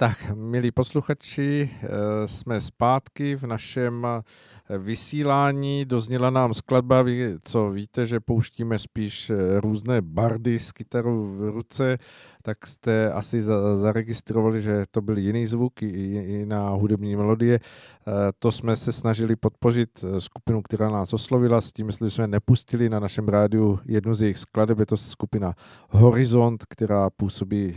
Tak, milí posluchači, eh, jsme zpátky v našem eh, vysílání. Dozněla nám skladba, co víte, že pouštíme spíš eh, různé bardy s kytarou v ruce, tak jste asi za, zaregistrovali, že to byl jiný zvuk, jiná hudební melodie. To jsme se snažili podpořit skupinu, která nás oslovila, s tím, jestli jsme nepustili na našem rádiu jednu z jejich skladeb, je to skupina Horizont, která působí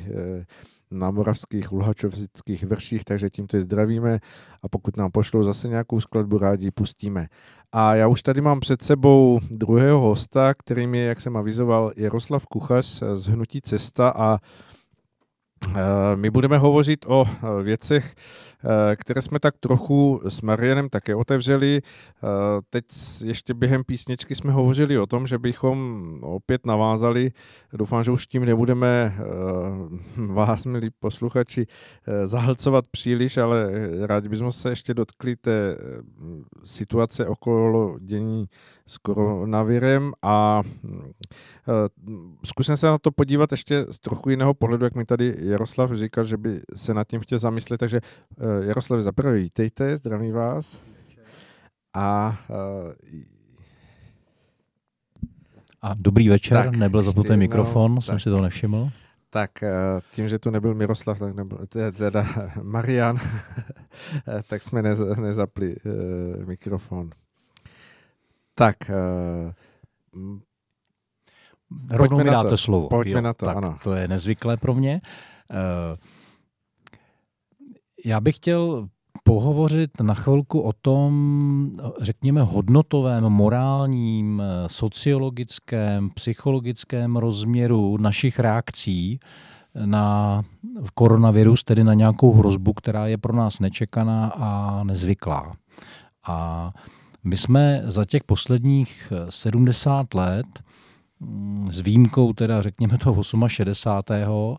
na moravských luhačovských vrších, takže tímto je zdravíme a pokud nám pošlou zase nějakou skladbu, rádi pustíme. A já už tady mám před sebou druhého hosta, kterým je, jak jsem avizoval, Jaroslav Kuchař z Hnutí Cesta a Eh, my budeme hovořit o eh, věcech, které jsme tak trochu s Marianem také otevřeli. Teď ještě během písničky jsme hovořili o tom, že bychom opět navázali. Doufám, že už tím nebudeme vás, milí posluchači, zahlcovat příliš, ale rádi bychom se ještě dotkli té situace okolo dění s koronavirem a zkusím se na to podívat ještě z trochu jiného pohledu, jak mi tady Jaroslav říkal, že by se nad tím chtěl zamyslet, takže uh, Jaroslav, zaprvé vítejte, zdravím vás. A uh, a dobrý večer, tak, nebyl zapnutý mikrofon, tak, jsem si to nevšiml. Tak tím, že tu nebyl Miroslav, tak nebyl, teda Marian, tak jsme nez, nezapli uh, mikrofon. Tak, uh, Rovnou mi dáte to. slovo. Pojďme jo, na to, tak, ano. To je nezvyklé pro mě. Eh, já bych chtěl pohovořit na chvilku o tom, řekněme, hodnotovém, morálním, sociologickém, psychologickém rozměru našich reakcí na koronavirus, tedy na nějakou hrozbu, která je pro nás nečekaná a nezvyklá. A my jsme za těch posledních 70 let, s výjimkou teda řekněme toho 68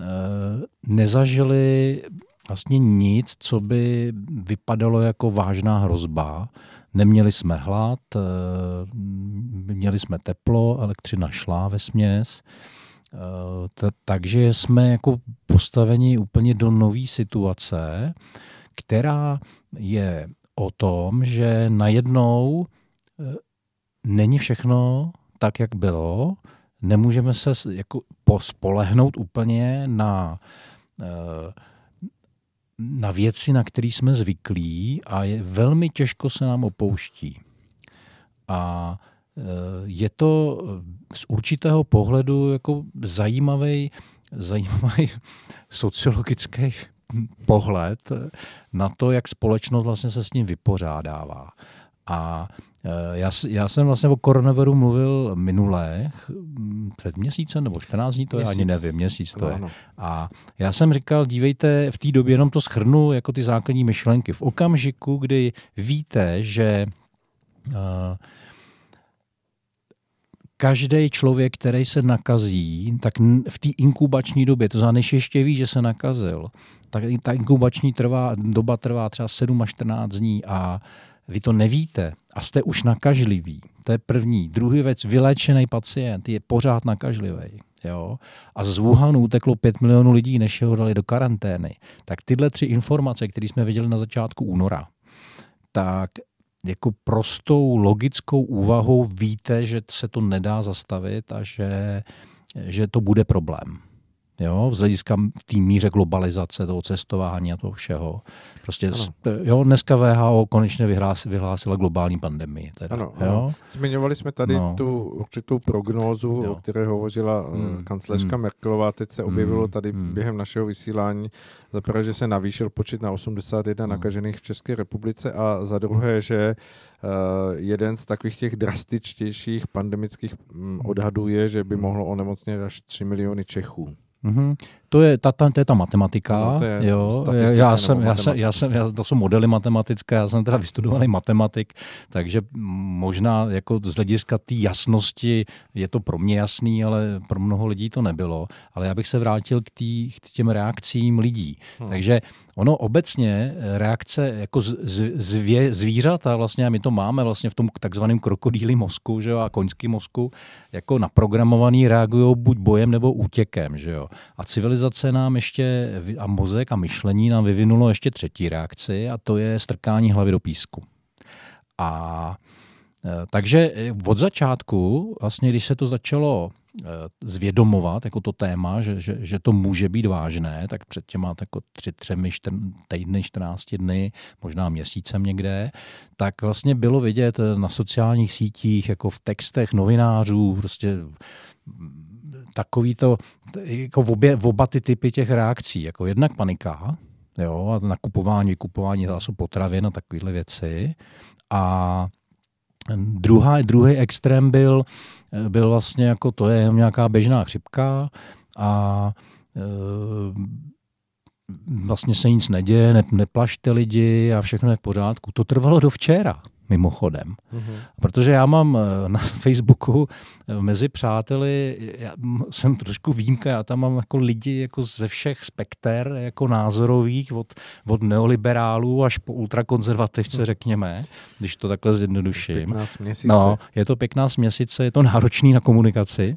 Eh, nezažili vlastně nic, co by vypadalo jako vážná hrozba. Neměli jsme hlad, eh, měli jsme teplo, elektřina šla ve směs, eh, takže jsme jako postaveni úplně do nové situace, která je o tom, že najednou není všechno tak, jak bylo, nemůžeme se jako spolehnout úplně na, eh, na věci, na které jsme zvyklí a je velmi těžko se nám opouští. A eh, je to z určitého pohledu jako zajímavý, zajímavý sociologický pohled na to, jak společnost vlastně se s ním vypořádává. A Eh, já, já jsem vlastně o koronaviru mluvil minulé, před měsícem nebo 14 dní, to je, ani nevím, měsíc to je. A já jsem říkal, dívejte, v té době jenom to schrnu jako ty základní myšlenky. V okamžiku, kdy víte, že uh, každý člověk, který se nakazí, tak v té inkubační době, to znamená, než ještě ví, že se nakazil, tak ta inkubační trvá, doba trvá třeba 7 až 14 dní a vy to nevíte a jste už nakažliví. To je první. Druhý věc, vyléčený pacient je pořád nakažlivý. Jo? A z Wuhanu uteklo 5 milionů lidí, než ho dali do karantény. Tak tyhle tři informace, které jsme viděli na začátku února, tak jako prostou logickou úvahou víte, že se to nedá zastavit a že, že to bude problém jo, z hlediska v té míře globalizace, toho cestování a toho všeho. Prostě, ano. jo, dneska VHO konečně vyhlás, vyhlásila globální pandemii. Teda, ano, ano. Jo? Zmiňovali jsme tady no. tu určitou prognózu, jo. o které hovořila mm. kancléřka mm. Merkelová. Teď se objevilo hmm, tady mm. během našeho vysílání za prvé, že se navýšil počet na 81 mm. nakažených v České republice a za druhé, že uh, jeden z takových těch drastičtějších pandemických um, odhadů je, že by mohlo onemocnit až 3 miliony Čechů. Mm-hmm. To je ta, ta, to je ta matematika. No, to je jo. Já jsem, já, jsem, já jsem, já, to jsou modely matematické, já jsem teda vystudovaný matematik, takže možná jako z hlediska té jasnosti je to pro mě jasný, ale pro mnoho lidí to nebylo. Ale já bych se vrátil k, tý, k těm reakcím lidí. Hmm. Takže ono obecně reakce jako z, z, zvě, zvířata, vlastně a my to máme vlastně v tom takzvaném krokodýlí mozku že jo, a koňský mozku, jako naprogramovaný reagují buď bojem nebo útěkem. Že jo. A civilizace civilizace nám ještě, a mozek a myšlení nám vyvinulo ještě třetí reakci a to je strkání hlavy do písku. A e, takže od začátku, vlastně, když se to začalo e, zvědomovat jako to téma, že, že, že to může být vážné, tak před těma jako tři, třemi čtr, týdny, 14 dny, možná měsícem někde, tak vlastně bylo vidět na sociálních sítích, jako v textech novinářů, prostě takový to, jako v, obě, v oba ty typy těch reakcí, jako jednak panika, jo, a nakupování, kupování zásob potravin a takovéhle věci. A druhá, druhý extrém byl, byl vlastně jako to je nějaká běžná chřipka a e, vlastně se nic neděje, ne, neplašte lidi a všechno je v pořádku. To trvalo do včera mimochodem. Mm-hmm. Protože já mám eh, na Facebooku eh, mezi přáteli, já jsem trošku výjimka, já tam mám jako lidi jako ze všech spekter, jako názorových, od, od neoliberálů až po ultrakonzervativce, mm. řekněme, když to takhle zjednoduším. Pěkná směsice. No, je to pěkná směsice, je to náročný na komunikaci,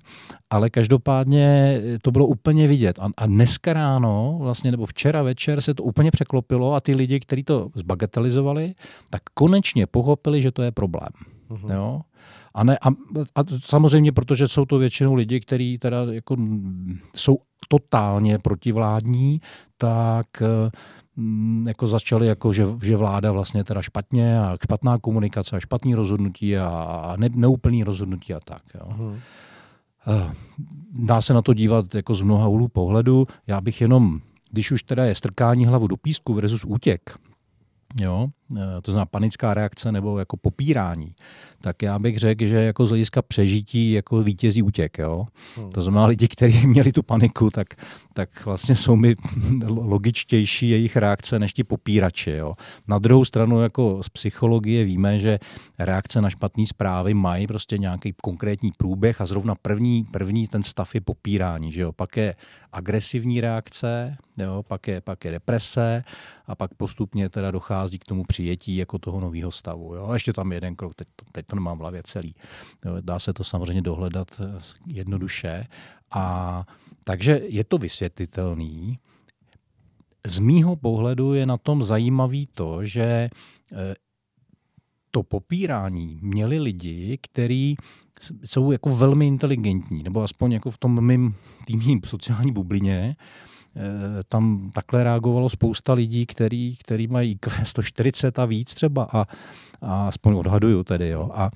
ale každopádně to bylo úplně vidět. A, a dneska ráno, vlastně, nebo včera večer se to úplně překlopilo a ty lidi, kteří to zbagatelizovali, tak konečně pochopili, že to je problém. Mm-hmm. Jo? A, ne, a, a samozřejmě, protože jsou to většinou lidi, kteří teda jako jsou totálně protivládní, tak mm, jako začali, jako, že, že vláda vlastně teda špatně a špatná komunikace a špatný rozhodnutí a, a ne, neúplný rozhodnutí a tak. Jo. Mm. Dá se na to dívat jako z mnoha úhlů pohledu. Já bych jenom, když už teda je strkání hlavu do písku versus útěk, jo, e, to znamená panická reakce nebo jako popírání, tak já bych řekl, že jako z hlediska přežití jako vítězí útěk. Jo? Hmm. To znamená lidi, kteří měli tu paniku, tak, tak vlastně jsou mi logičtější jejich reakce než ti popírači. Jo? Na druhou stranu jako z psychologie víme, že reakce na špatné zprávy mají prostě nějaký konkrétní průběh a zrovna první, první ten stav je popírání. Že jo? Pak je agresivní reakce, jo? Pak, je, pak je deprese a pak postupně teda dochází k tomu přijetí jako toho nového stavu. Jo? A ještě tam jeden krok, teď, teď to nemám v hlavě celý. Dá se to samozřejmě dohledat eh, jednoduše. A takže je to vysvětlitelný. Z mýho pohledu je na tom zajímavý to, že eh, to popírání měli lidi, kteří jsou jako velmi inteligentní, nebo aspoň jako v tom mým týmním sociální bublině, tam takhle reagovalo spousta lidí, který, který mají IQ 140 a víc třeba a a aspoň odhaduju tedy, jo. A,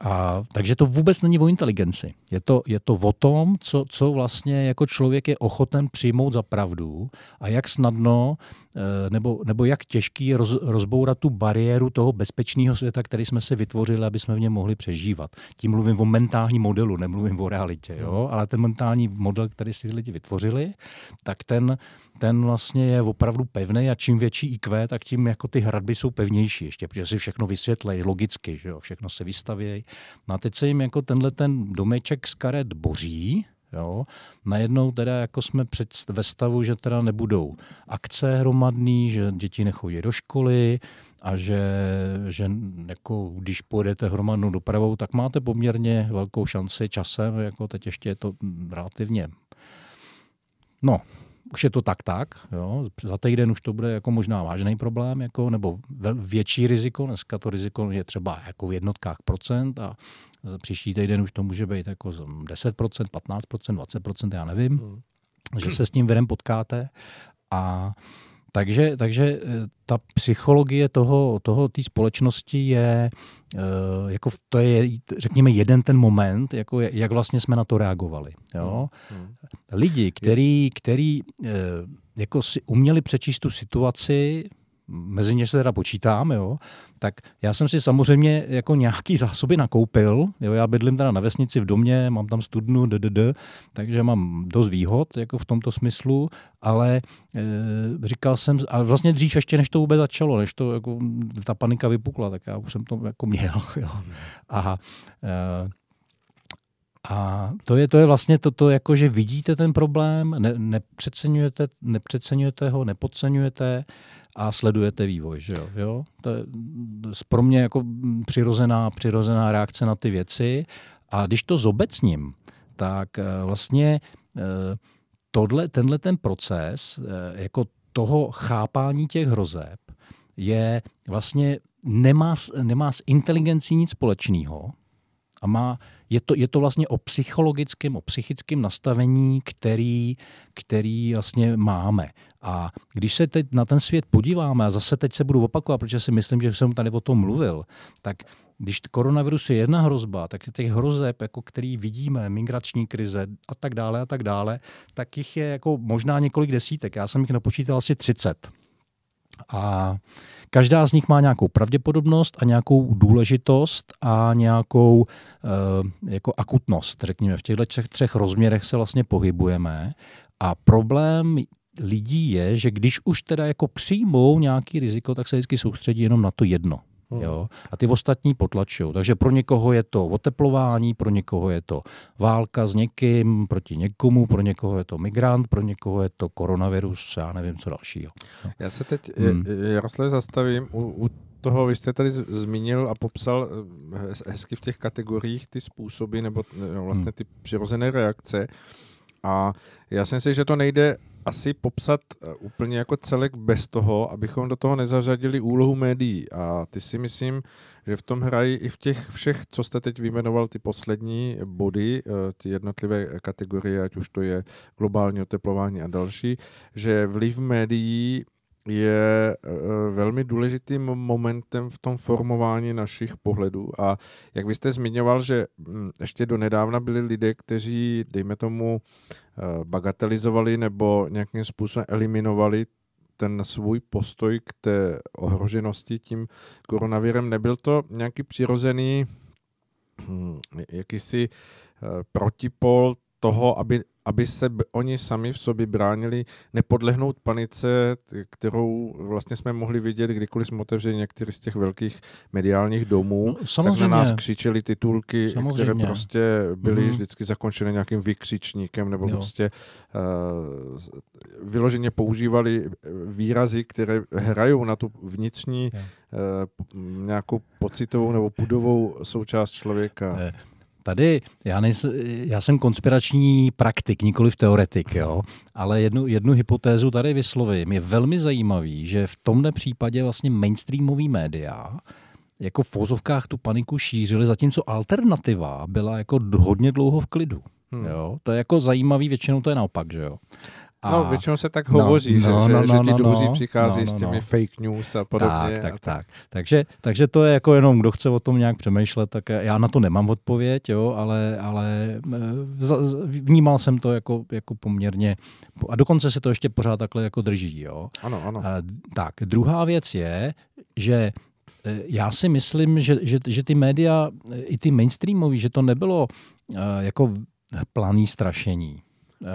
a, takže to vůbec není o inteligenci. Je to, je to o tom, co, co vlastně jako člověk je ochoten přijmout za pravdu a jak snadno Eh, nebo, nebo jak těžký je roz, rozbourat tu bariéru toho bezpečného světa, který jsme si vytvořili, aby jsme v něm mohli přežívat. Tím mluvím o mentálním modelu, nemluvím o realitě, jo? ale ten mentální model, který si lidi vytvořili, tak ten, ten vlastně je opravdu pevný a čím větší IQ, tak tím jako ty hradby jsou pevnější ještě, protože si všechno vysvětlejí logicky, že jo? všechno se vystavějí. No a teď se jim jako tenhle ten domeček z karet boří, Jo. Najednou teda jako jsme před, ve stavu, že teda nebudou akce hromadný, že děti nechodí do školy a že, že jako, když pojedete hromadnou dopravou, tak máte poměrně velkou šanci časem, jako teď ještě je to relativně No, už je to tak tak, jo. za týden už to bude jako možná vážný problém, jako, nebo větší riziko, dneska to riziko je třeba jako v jednotkách procent a za příští týden už to může být jako 10%, 15%, 20%, já nevím, hmm. že se s tím vedem potkáte a takže, takže eh, ta psychologie toho, toho té společnosti je, eh, jako to je, řekněme, jeden ten moment, jako jak vlastně jsme na to reagovali. Jo? Hmm, hmm. Lidi, který, který eh, jako si uměli přečíst tu situaci, mezi ně se teda počítám, jo, tak já jsem si samozřejmě jako nějaký zásoby nakoupil, jo, já bydlím teda na vesnici v domě, mám tam studnu, ddd, takže mám dost výhod jako v tomto smyslu, ale e, říkal jsem, a vlastně dřív ještě než to vůbec začalo, než to jako ta panika vypukla, tak já už jsem to jako měl, jo. A e, a to je, to je vlastně to, to jako, že vidíte ten problém, ne, nepřeceňujete, nepřeceňujete ho, nepodceňujete a sledujete vývoj. Že jo? Jo? To je pro mě jako přirozená, přirozená reakce na ty věci. A když to zobecním, tak eh, vlastně eh, tohle, tenhle ten proces eh, jako toho chápání těch hrozeb je vlastně nemá, nemá s inteligencí nic společného a má, je, to, je to vlastně o psychologickém, o psychickém nastavení, který, který vlastně máme. A když se teď na ten svět podíváme, a zase teď se budu opakovat, protože si myslím, že jsem tady o tom mluvil, tak když koronavirus je jedna hrozba, tak těch hrozeb, jako který vidíme, migrační krize a tak dále a tak dále, tak jich je jako možná několik desítek. Já jsem jich napočítal asi 30. A každá z nich má nějakou pravděpodobnost a nějakou důležitost a nějakou e, jako akutnost, řekněme. V těchto třech, třech rozměrech se vlastně pohybujeme a problém lidí je, že když už teda jako přijmou nějaký riziko, tak se vždycky soustředí jenom na to jedno. Hmm. Jo? A ty ostatní potlačují. Takže pro někoho je to oteplování, pro někoho je to válka s někým proti někomu, pro někoho je to migrant, pro někoho je to koronavirus, já nevím, co dalšího. No. Já se teď, hmm. Jarosle, zastavím u, u toho, vy jste tady zmínil a popsal eh, hezky v těch kategoriích ty způsoby nebo no, vlastně ty přirozené reakce. A já si myslím, že to nejde asi popsat eh, úplně jako celek bez toho, abychom do toho nezařadili úlohu médií. A ty si myslím, že v tom hrají i v těch všech, co jste teď vyjmenoval, ty poslední body, eh, ty jednotlivé kategorie, ať už to je globální oteplování a další, že vliv médií je eh, velmi důležitým momentem v tom formování našich pohledů. A jak vy jste zmiňoval, že hm, ještě do nedávna byli lidé, kteří, dejme tomu, eh, bagatelizovali nebo nějakým způsobem eliminovali ten svůj postoj k té ohroženosti tím koronavirem. Nebyl to nějaký přirozený hm, jakýsi eh, protipol toho, aby aby se oni sami v sobě bránili nepodlehnout panice, kterou vlastně jsme mohli vidět, kdykoliv jsme otevřeli některý z těch velkých mediálních domů, no, tak na nás křičeli titulky, samozřejmě. které prostě byly mm-hmm. vždycky zakončeny nějakým vykřičníkem, nebo jo. prostě uh, vyloženě používali výrazy, které hrajou na tu vnitřní uh, nějakou pocitovou nebo pudovou součást člověka. Ne tady já, nejs, já jsem konspirační praktik, nikoli teoretik, jo, ale jednu, jednu hypotézu tady vyslovím. Je velmi zajímavý, že v tomhle případě vlastně mainstreamový média jako v fozovkách tu paniku šířili, zatímco alternativa byla jako hodně dlouho v klidu. Hmm. Jo? To je jako zajímavý, většinou to je naopak, že jo. A... No, většinou se tak hovoří, no, že, no, že, no, že ty no, druzí no, přichází no, no, s těmi no. fake news a podobně. Tak, tak, tak. Takže, takže to je jako jenom, kdo chce o tom nějak přemýšlet, tak já na to nemám odpověď, jo, ale, ale eh, vnímal jsem to jako, jako poměrně, a dokonce se to ještě pořád takhle jako drží. Jo. Ano, ano. A, tak, druhá věc je, že eh, já si myslím, že, že, že ty média, i ty mainstreamový, že to nebylo uh, jako planý strašení. Uh,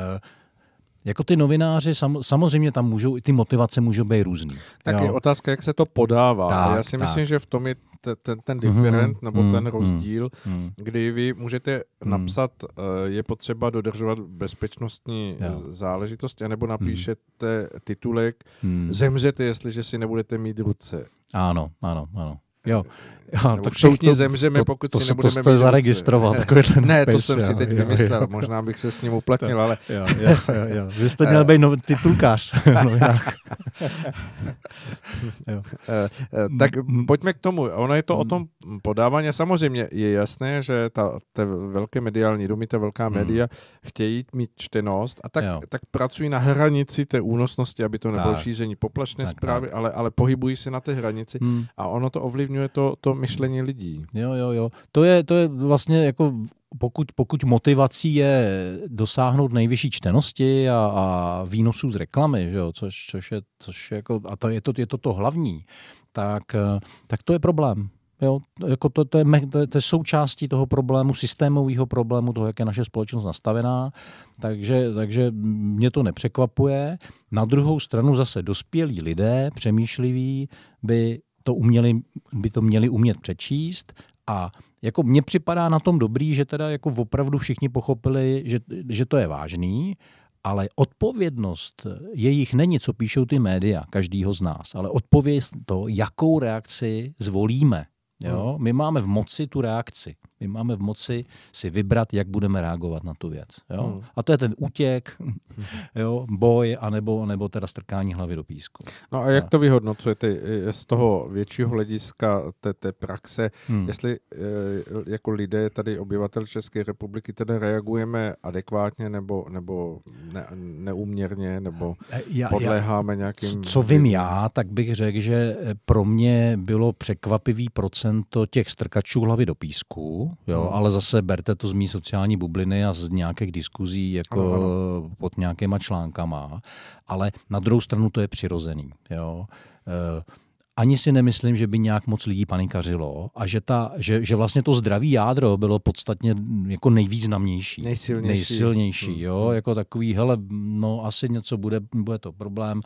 jako ty novináři, sam, samozřejmě tam můžou, i ty motivace můžou být různý. Tak jo? je otázka, jak se to podává. Tak, Já si tak. myslím, že v tom je ten, ten, ten different, mm, nebo mm, ten rozdíl, mm, kdy vy můžete mm. napsat, uh, je potřeba dodržovat bezpečnostní jo. záležitosti, nebo napíšete mm. titulek, mm. zemřete, jestliže si nebudete mít ruce. Ano, ano, ano. Jo. Jo, tak všichni to, zemřeme, to, pokud to, si nebudeme to, to, to zaregistroval. ne, to jsem si teď jo, vymyslel. Jo, Možná bych se s ním uplatnil, ale... Jo, jo, jo, jo. Vy jste měl být nov, titulkář jo. Eh, eh, tak pojďme k tomu. Ono je to o tom podávání. Samozřejmě je jasné, že ta, ta velké mediální domy, ta velká hmm. média chtějí mít čtenost a tak, tak pracují na hranici té únosnosti, aby to nebylo šíření poplašné tak, zprávy, tak. Ale, ale pohybují se na té hranici hmm. a ono to ovlivňuje to, to myšlení lidí. Jo, jo, jo. To je, to je vlastně jako pokud, pokud motivací je dosáhnout nejvyšší čtenosti a, a výnosů z reklamy, že jo, což, což je, což je jako, a to je to, je to to hlavní, tak, tak to je problém. Jo, jako to, to, je, to, je, to je součástí toho problému, systémového problému, toho, jak je naše společnost nastavená, takže, takže mě to nepřekvapuje. Na druhou stranu zase dospělí lidé, přemýšliví, by to, uměli, by to měli umět přečíst a jako mně připadá na tom dobrý, že teda jako opravdu všichni pochopili, že, že to je vážný, ale odpovědnost jejich není, co píšou ty média, každýho z nás, ale odpověď to, jakou reakci zvolíme. Jo? Hmm. My máme v moci tu reakci. My máme v moci si vybrat, jak budeme reagovat na tu věc. Jo? Hmm. A to je ten útěk, jo, boj, anebo, nebo teda strkání hlavy do písku. No a jak to vyhodnocujete z toho většího hlediska té, té praxe, hmm. jestli eh, jako lidé tady obyvatel České republiky tedy reagujeme adekvátně nebo, nebo ne, neúměrně, nebo eh, já, podléháme nějakým... Co vím já, tak bych řekl, že pro mě bylo překvapivý procento těch strkačů hlavy do písku, jo, hmm. ale zase berte to z mý sociální bubliny a z nějakých diskuzí jako ano. pod nějakýma článkama, ale na druhou stranu to je přirozený. Jo. E, ani si nemyslím, že by nějak moc lidí panikařilo a že, ta, že, že vlastně to zdraví jádro bylo podstatně jako nejvýznamnější. Nejsilnější. Nejsilnější, hmm. jo, jako takový, hele, no asi něco bude, bude to problém,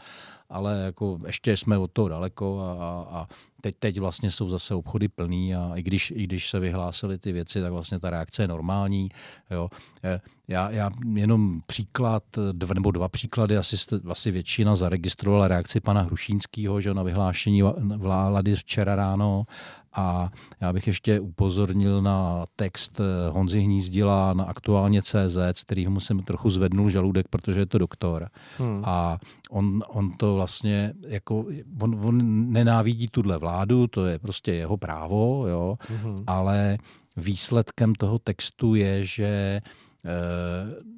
ale jako ještě jsme od toho daleko a, a teď, teď vlastně jsou zase obchody plný a i když, i když se vyhlásily ty věci, tak vlastně ta reakce je normální. Jo. Eh, já, já jenom příklad, dva, nebo dva příklady, asi, asi většina zaregistrovala reakci pana Hrušínského že na vyhlášení vlády včera ráno a já bych ještě upozornil na text eh, Honzy Hnízdila na aktuálně CZ, který mu jsem trochu zvednul žaludek, protože je to doktor. Hmm. A on, on to vlastně, jako, on, on nenávidí tuhle vládu, to je prostě jeho právo, jo, hmm. ale výsledkem toho textu je, že eh,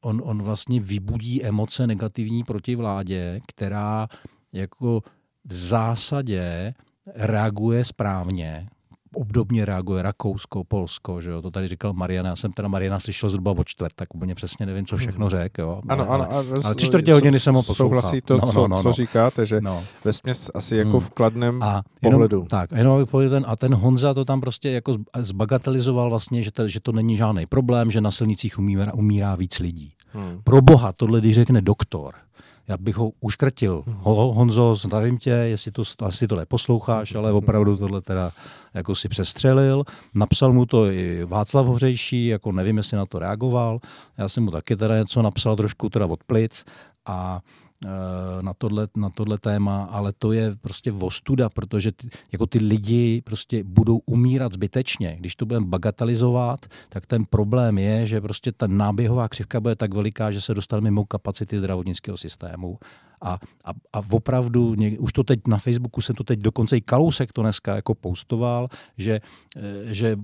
on, on vlastně vybudí emoce negativní proti vládě, která jako v zásadě reaguje správně, obdobně reaguje Rakousko, Polsko, že jo, to tady říkal Mariana, já jsem teda Mariana slyšel zhruba o čtvrt, tak úplně přesně nevím, co všechno řekl, jo. Ano, ano, ale, ale tři čtvrtě hodiny jsem ho poslouchal. Souhlasí to, no, co, no, no, co říkáte, že no. ve směs asi jako hmm. v kladném a pohledu. Jenom, tak, jenom abych povedal, ten, a ten Honza to tam prostě jako zbagatelizoval vlastně, že to, že to není žádný problém, že na silnicích umírá, umírá víc lidí. Hmm. Pro boha, tohle když řekne doktor, já bych ho uškrtil. Ho, Honzo, zdravím tě, jestli to, asi to neposloucháš, ale opravdu tohle teda jako si přestřelil. Napsal mu to i Václav Hořejší, jako nevím, jestli na to reagoval. Já jsem mu taky teda něco napsal trošku teda od plic a na tohle, na tohle téma, ale to je prostě vostuda, protože ty, jako ty lidi prostě budou umírat zbytečně. Když to budeme bagatelizovat, tak ten problém je, že prostě ta náběhová křivka bude tak veliká, že se dostane mimo kapacity zdravotnického systému a, a, a opravdu, ně, už to teď na Facebooku se to teď dokonce i Kalousek to dneska jako postoval, že, eh, že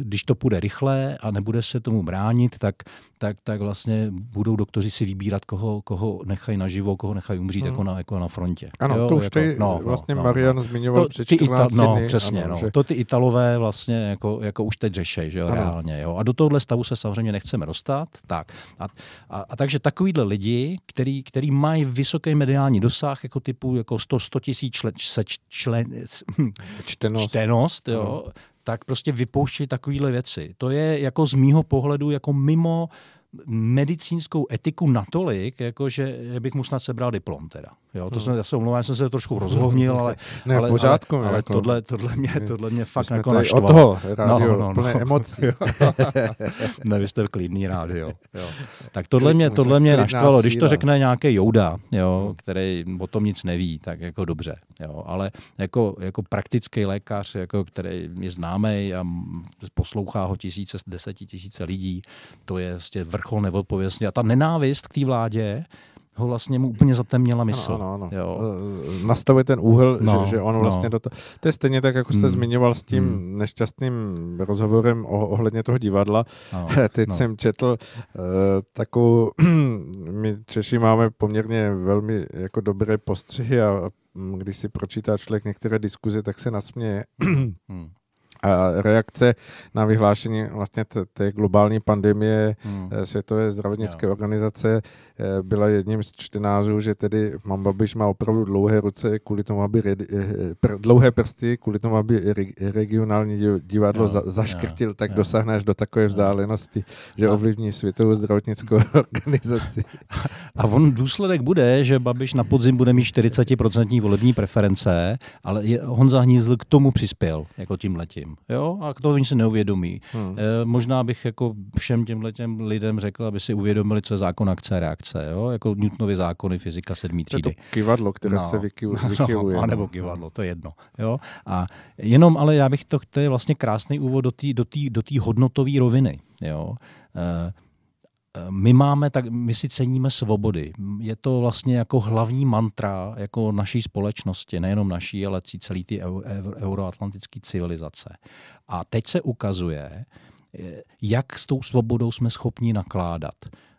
když to půjde rychle a nebude se tomu bránit, tak, tak, tak vlastně budou doktoři si vybírat, koho, koho nechají naživo, koho nechají umřít hmm. jako, na, jako na frontě. Ano, jo, to už jako, ty no, no, vlastně no, Marian no. zmiňoval to, před 14 Ita- No, dny, přesně, ano, no. Že... to ty Italové vlastně jako, jako už teď řešejí, že jo, ano. reálně. Jo. A do tohohle stavu se samozřejmě nechceme dostat. Tak. A, a, a takže takovýhle lidi, který, který mají vysoký mediální dosah, jako typu jako 100, 100 tisíc člen, člen, čtenost, čtenost jo, tak prostě vypouštějí takovéhle věci. To je jako z mýho pohledu jako mimo medicínskou etiku natolik, jako že bych mu snad sebral diplom teda. Jo, to hmm. jsem, já se omlouvám, jsem se trošku rozhovnil, ale, ne, ale, pořádku, ale, ale jako, tohle, tohle, mě, tohle mě fakt jako naštvalo. Od toho rádio, no, no, no. plné emocí. ne, vy jste klidný rádio. Jo. Tak tohle mě, tohle mě naštvalo, když to řekne nějaký Jouda, jo, hmm. který o tom nic neví, tak jako dobře. Jo. Ale jako, jako praktický lékař, jako, který je známý a poslouchá ho tisíce, desetitisíce lidí, to je vlastně vrchol neodpovědnosti. A ta nenávist k té vládě, ho vlastně mu úplně zatemněla mysl. Ano, ano, ano. Jo. E, nastavuje ten úhel, no, že, že on vlastně no. do toho... To je stejně tak, jako jste hmm. zmiňoval s tím hmm. nešťastným rozhovorem oh, ohledně toho divadla. No, Teď no. jsem četl uh, takovou... my Češi máme poměrně velmi jako dobré postřihy a když si pročítá člověk některé diskuze, tak se nasměje. hmm a reakce na vyhlášení vlastně té globální pandemie hmm. Eh, Světové zdravotnické jo. organizace byla jedním z čtenářů, že tedy mám Babiš má opravdu dlouhé ruce kvůli tomu, aby re, eh, pr, dlouhé prsty kvůli tomu, aby re, regionální divadlo jo, za, zaškrtil, jo, tak jo. dosáhneš do takové vzdálenosti, že ovlivní Světovou zdravotnickou organizaci. A on důsledek bude, že Babiš na podzim bude mít 40% volební preference, ale je, Honza Hnízl k tomu přispěl, jako tím letím. Jo? A to oni se neuvědomí. Hmm. E, možná bych jako všem těm lidem řekl, aby si uvědomili, co je zákon akce a reakce. Jo? Jako Newtonovy zákony fyzika sedmý třídy. To kivadlo, které no. se vychyluje. No, a nebo kivadlo, to je jedno. Jo? A jenom, ale já bych to, to je vlastně krásný úvod do té do do hodnotové roviny. Jo? E, my máme, tak my si ceníme svobody. Je to vlastně jako hlavní mantra jako naší společnosti, nejenom naší, ale celý ty euroatlantické civilizace. A teď se ukazuje, jak s tou svobodou jsme schopni nakládat.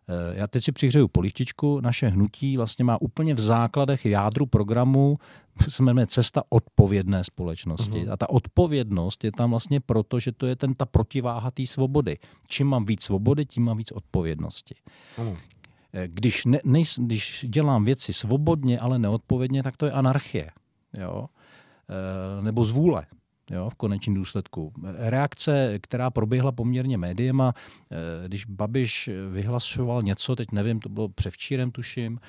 Eh, já teď si přihřeju polištičku. Naše hnutí vlastně má úplně v základech jádru programu se jmenuje Cesta odpovědné společnosti. Uh-huh. A ta odpovědnost je tam vlastně proto, že to je ten ta protiváha té svobody. Čím mám víc svobody, tím mám víc odpovědnosti. Uh-huh. Když, ne, ne, když dělám věci svobodně, ale neodpovědně, tak to je anarchie. Jo? E, nebo zvůle jo, v konečném důsledku. Reakce, která proběhla poměrně médiema, eh, když Babiš vyhlasoval něco, teď nevím, to bylo převčírem tuším,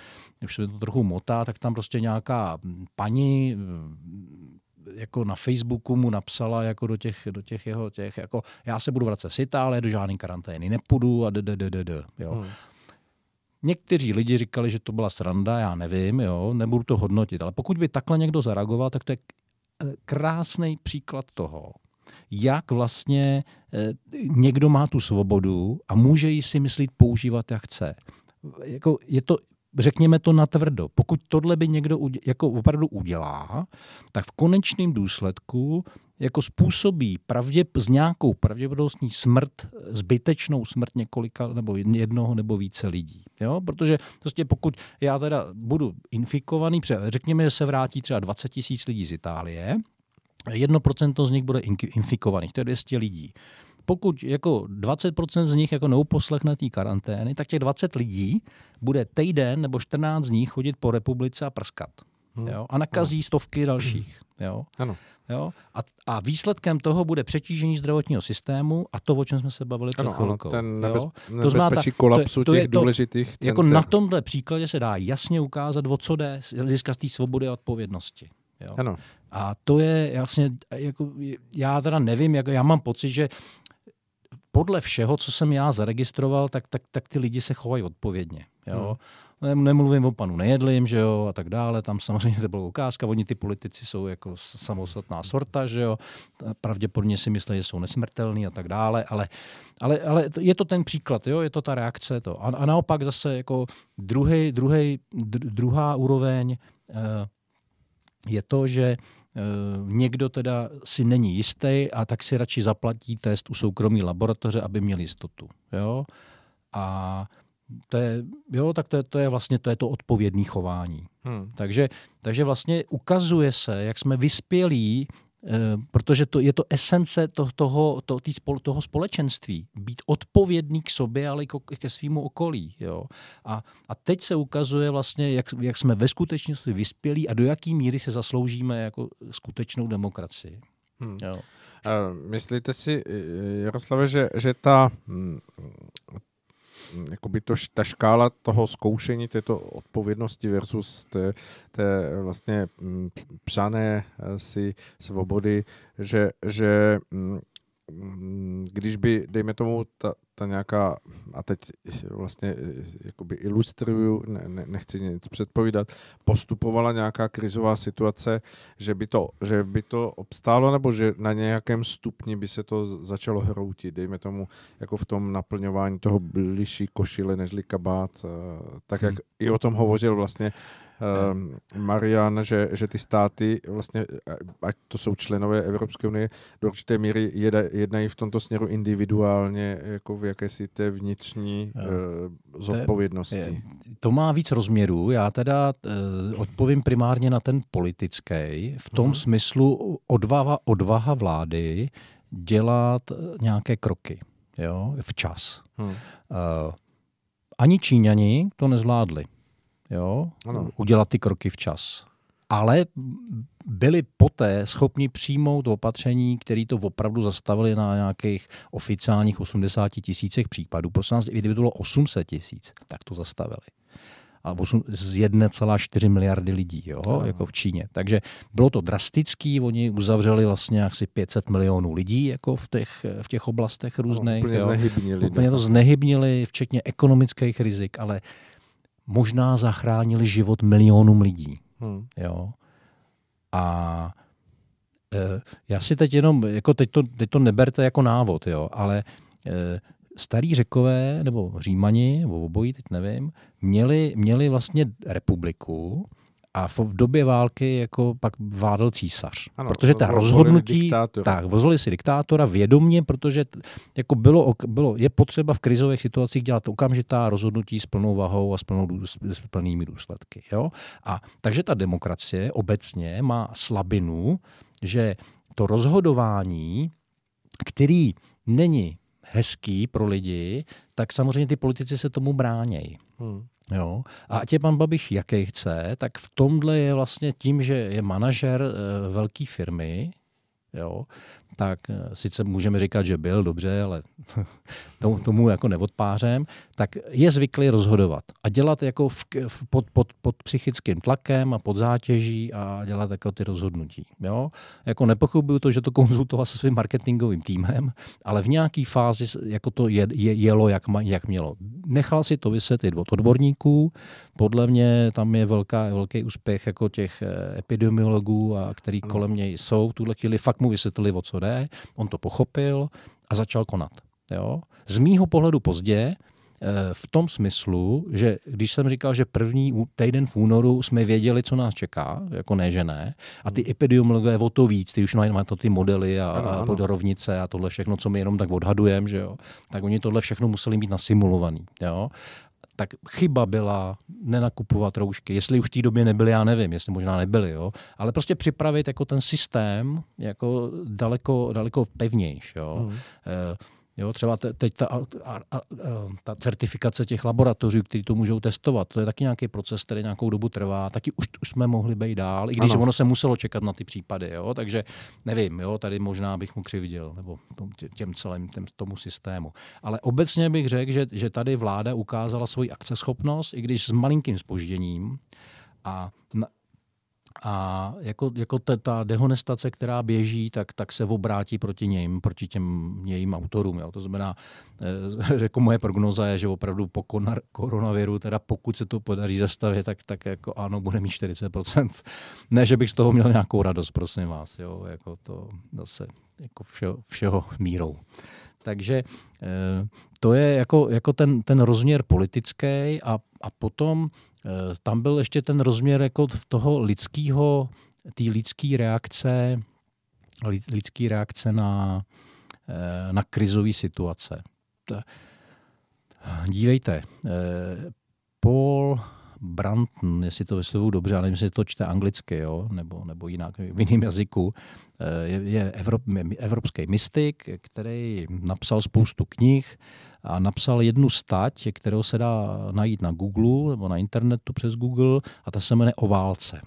už se to trochu motá, tak tam prostě nějaká paní eh, jako na Facebooku mu napsala jako do těch, do těch jeho těch, jako já se budu vracet z Itálie, do žádné karantény nepůjdu a d, d, d, d, d jo. Hmm. Někteří lidi říkali, že to byla sranda, já nevím, jo, nebudu to hodnotit, ale pokud by takhle někdo zareagoval, tak to je krásný příklad toho, jak vlastně eh, někdo má tu svobodu a může ji si myslet používat, jak chce. Jako je to, řekněme to natvrdo. Pokud tohle by někdo jako opravdu udělá, tak v konečném důsledku jako způsobí pravdě, s nějakou pravděpodobnostní smrt, zbytečnou smrt několika nebo jednoho nebo více lidí. Jo? Protože prostě pokud já teda budu infikovaný, řekněme, že se vrátí třeba 20 tisíc lidí z Itálie, 1% z nich bude infikovaných, to je 200 lidí. Pokud jako 20% z nich jako neuposlechne té karantény, tak těch 20 lidí bude týden nebo 14 z nich chodit po republice a prskat. Hmm. Jo? A nakazí stovky dalších. Jo? Ano. Jo? A, a výsledkem toho bude přetížení zdravotního systému a to, o čem jsme se bavili před chvilkou. Ten nebez, jo? to kolapsu to, to těch to, důležitých center. Jako na tomhle příkladě se dá jasně ukázat, o co jde z hlediska té svobody a odpovědnosti. Jo? Ano. A to je vlastně, jako, já teda nevím, jako, já mám pocit, že podle všeho, co jsem já zaregistroval, tak, tak, tak ty lidi se chovají odpovědně. Jo? Hmm nemluvím o panu Nejedlím, že jo, a tak dále, tam samozřejmě to byla ukázka, oni ty politici jsou jako samostatná sorta, že jo, pravděpodobně si myslí, že jsou nesmrtelní a tak dále, ale, ale, ale je to ten příklad, jo, je to ta reakce to. A, a naopak zase jako druhý, druhý, druhá úroveň eh, je to, že někdo teda si není jistý a tak si radši zaplatí test u soukromí laboratoře, aby měl jistotu. Jo? A to je, jo, tak to je, to je vlastně to, je to odpovědné chování. Hmm. Takže, takže vlastně ukazuje se, jak jsme vyspělí, eh, protože to je to esence to, toho, to, tý spol, toho společenství. Být odpovědný k sobě, ale i ke svýmu okolí. Jo. A, a teď se ukazuje vlastně, jak, jak jsme ve skutečnosti vyspělí a do jaký míry se zasloužíme jako skutečnou demokracii. Hmm. Jo. Myslíte si, Jaroslave, že, že ta, hm, jakoby to, ta škála toho zkoušení této odpovědnosti versus té, té vlastně mm, psané eh, si svobody, že, že mm, když by, dejme tomu, ta, ta nějaká, a teď vlastně jakoby ilustruju, ne, ne, nechci nic předpovídat, postupovala nějaká krizová situace, že by, to, že by to obstálo, nebo že na nějakém stupni by se to začalo hroutit, dejme tomu, jako v tom naplňování toho bližší košile nežli kabát, eh, tak jak hmm. i o tom hovořil vlastně Marian, že, že ty státy, vlastně, ať to jsou členové Evropské unie, do určité míry jednají v tomto směru individuálně, jako v jakési té vnitřní uh, zodpovědnosti. Je, to má víc rozměrů. Já teda uh, odpovím primárně na ten politický, v tom uh-huh. smyslu odvaha, odvaha vlády dělat nějaké kroky jo, včas. Hmm. Uh, ani Číňani to nezvládli jo, ano. udělat ty kroky včas. Ale byli poté schopni přijmout opatření, které to opravdu zastavili na nějakých oficiálních 80 tisících případů. Prosím nás, kdyby to bylo 800 tisíc, tak to zastavili. a 8, z 1,4 miliardy lidí, jo, no. jako v Číně. Takže bylo to drastický, oni uzavřeli vlastně asi 500 milionů lidí jako v těch, v těch oblastech různých. No, úplně znehybnili. Úplně to znehybnili, včetně ekonomických rizik, ale možná zachránili život milionům lidí. Hmm. Jo. A e, já si teď jenom, jako teď to, teď to neberte jako návod, jo, ale e, starí řekové, nebo římani, nebo obojí, teď nevím, měli, měli vlastně republiku, a v době války jako pak vládl císař. Ano, protože ta rozhodnutí, tak, vozili si diktátora vědomně, protože jako bylo, bylo, je potřeba v krizových situacích dělat okamžitá rozhodnutí s plnou vahou a s, plnou, s plnými důsledky. Jo? A takže ta demokracie obecně má slabinu, že to rozhodování, který není hezký pro lidi, tak samozřejmě ty politici se tomu bránějí. Hmm. Jo? A ať je pan Babiš jaký chce, tak v tomhle je vlastně tím, že je manažer e, velké firmy, jo, tak eh, sice můžeme říkat, že byl dobře, ale tomu, tomu jako neodpářem, tak je zvyklý rozhodovat a dělat jako v, v, pod, pod, pod psychickým tlakem a pod zátěží a dělat jako ty rozhodnutí. Jo? Jako nepochybuju to, že to konzultoval se svým marketingovým týmem, ale v nějaké fázi jako to je, je, jelo, jak, ma, jak mělo. Nechal si to vysvětlit od odborníků, podle mě tam je velká, velký úspěch jako těch eh, epidemiologů, a který kolem něj jsou. Tuhle chvíli fakt mu vysvětlili, o co jde, on to pochopil a začal konat. Jo? Z mýho pohledu pozdě, eh, v tom smyslu, že když jsem říkal, že první týden v únoru jsme věděli, co nás čeká, jako ne, že ne, a ty epidemiologové o to víc, ty už mají to ty modely a, ano, ano. a rovnice a tohle všechno, co my jenom tak odhadujeme, že jo, tak oni tohle všechno museli mít nasimulovaný. Jo? Tak chyba byla nenakupovat roušky. Jestli už v té době nebyly, já nevím, jestli možná nebyly, jo. Ale prostě připravit jako ten systém jako daleko, daleko pevnější, jo. Mm. E, Jo, třeba teď ta, a, a, a, ta certifikace těch laboratoří, kteří to můžou testovat, to je taky nějaký proces, který nějakou dobu trvá. Taky už, už jsme mohli být dál, i když ano. ono se muselo čekat na ty případy. Jo? Takže nevím, jo, tady možná bych mu křivdil, nebo těm celým těm, tomu systému. Ale obecně bych řekl, že, že tady vláda ukázala svoji akceschopnost, i když s malinkým spožděním. A na, a jako, jako ta, ta dehonestace, která běží, tak, tak se obrátí proti něm, proti těm jejím autorům. Jo. To znamená, jako moje prognoza je, že opravdu po koronaviru, teda pokud se to podaří zastavit, tak, tak jako ano, bude mít 40%. Ne, že bych z toho měl nějakou radost, prosím vás. Jo. Jako to zase jako všeho, všeho mírou. Takže eh, to je jako, jako ten, ten rozměr politický a, a potom eh, tam byl ještě ten rozměr jako toho lidského, té lidské reakce, lidský reakce na, eh, na krizové situace. Dívejte, Paul Branton, jestli to vyslovuju dobře, ale nevím, jestli to čte anglicky, jo? Nebo, nebo jinak, v jiném jazyku, eh, je, je Evrop, evropský mystik, který napsal spoustu knih a napsal jednu stať, kterou se dá najít na Google nebo na internetu přes Google a ta se jmenuje O válce.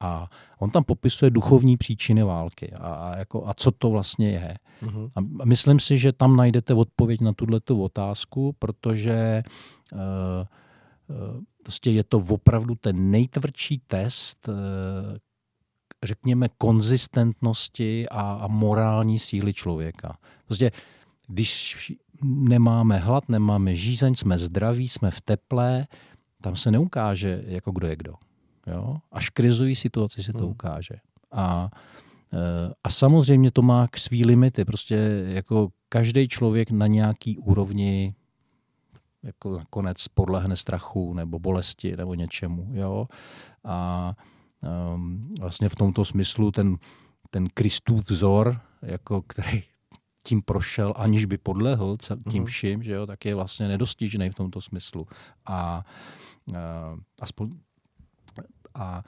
A on tam popisuje duchovní příčiny války a, a, jako, a co to vlastně je. Uh-huh. A myslím si, že tam najdete odpověď na tuto otázku, protože uh, Prostě je to opravdu ten nejtvrdší test, eh, řekněme, konzistentnosti a, a morální síly člověka. Prostě když nemáme hlad, nemáme žízeň, jsme zdraví, jsme v teple, tam se neukáže, jako kdo je kdo. Jo? Až krizují situaci se to hmm. ukáže. A, eh, a samozřejmě to má k svý limity. Prostě jako každý člověk na nějaký úrovni jako nakonec podlehne strachu nebo bolesti nebo něčemu. Jo? A um, vlastně v tomto smyslu ten, ten Kristův vzor, jako který tím prošel, aniž by podlehl tím mhm. vším, že jo, tak je vlastně nedostižný v tomto smyslu. A, uh, aspoň, a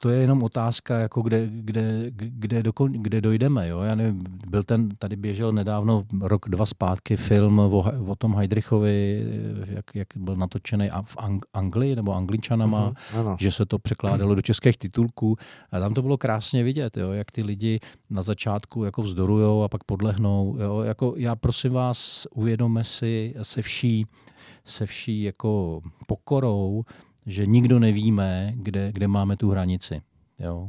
to je jenom otázka, jako kde, kde, kde, do, kde dojdeme. Jo? Já nevím, byl ten, tady běžel nedávno, rok, dva zpátky, film o, o tom Heidrichovi, jak, jak byl natočený v Ang- Anglii nebo Angličanama, uh-huh, že se to překládalo do českých titulků. A tam to bylo krásně vidět, jo? jak ty lidi na začátku jako vzdorujou a pak podlehnou. Jo? Jako já prosím vás, uvědomme si se vší, se vší jako pokorou, že nikdo nevíme, kde, kde máme tu hranici. Jo?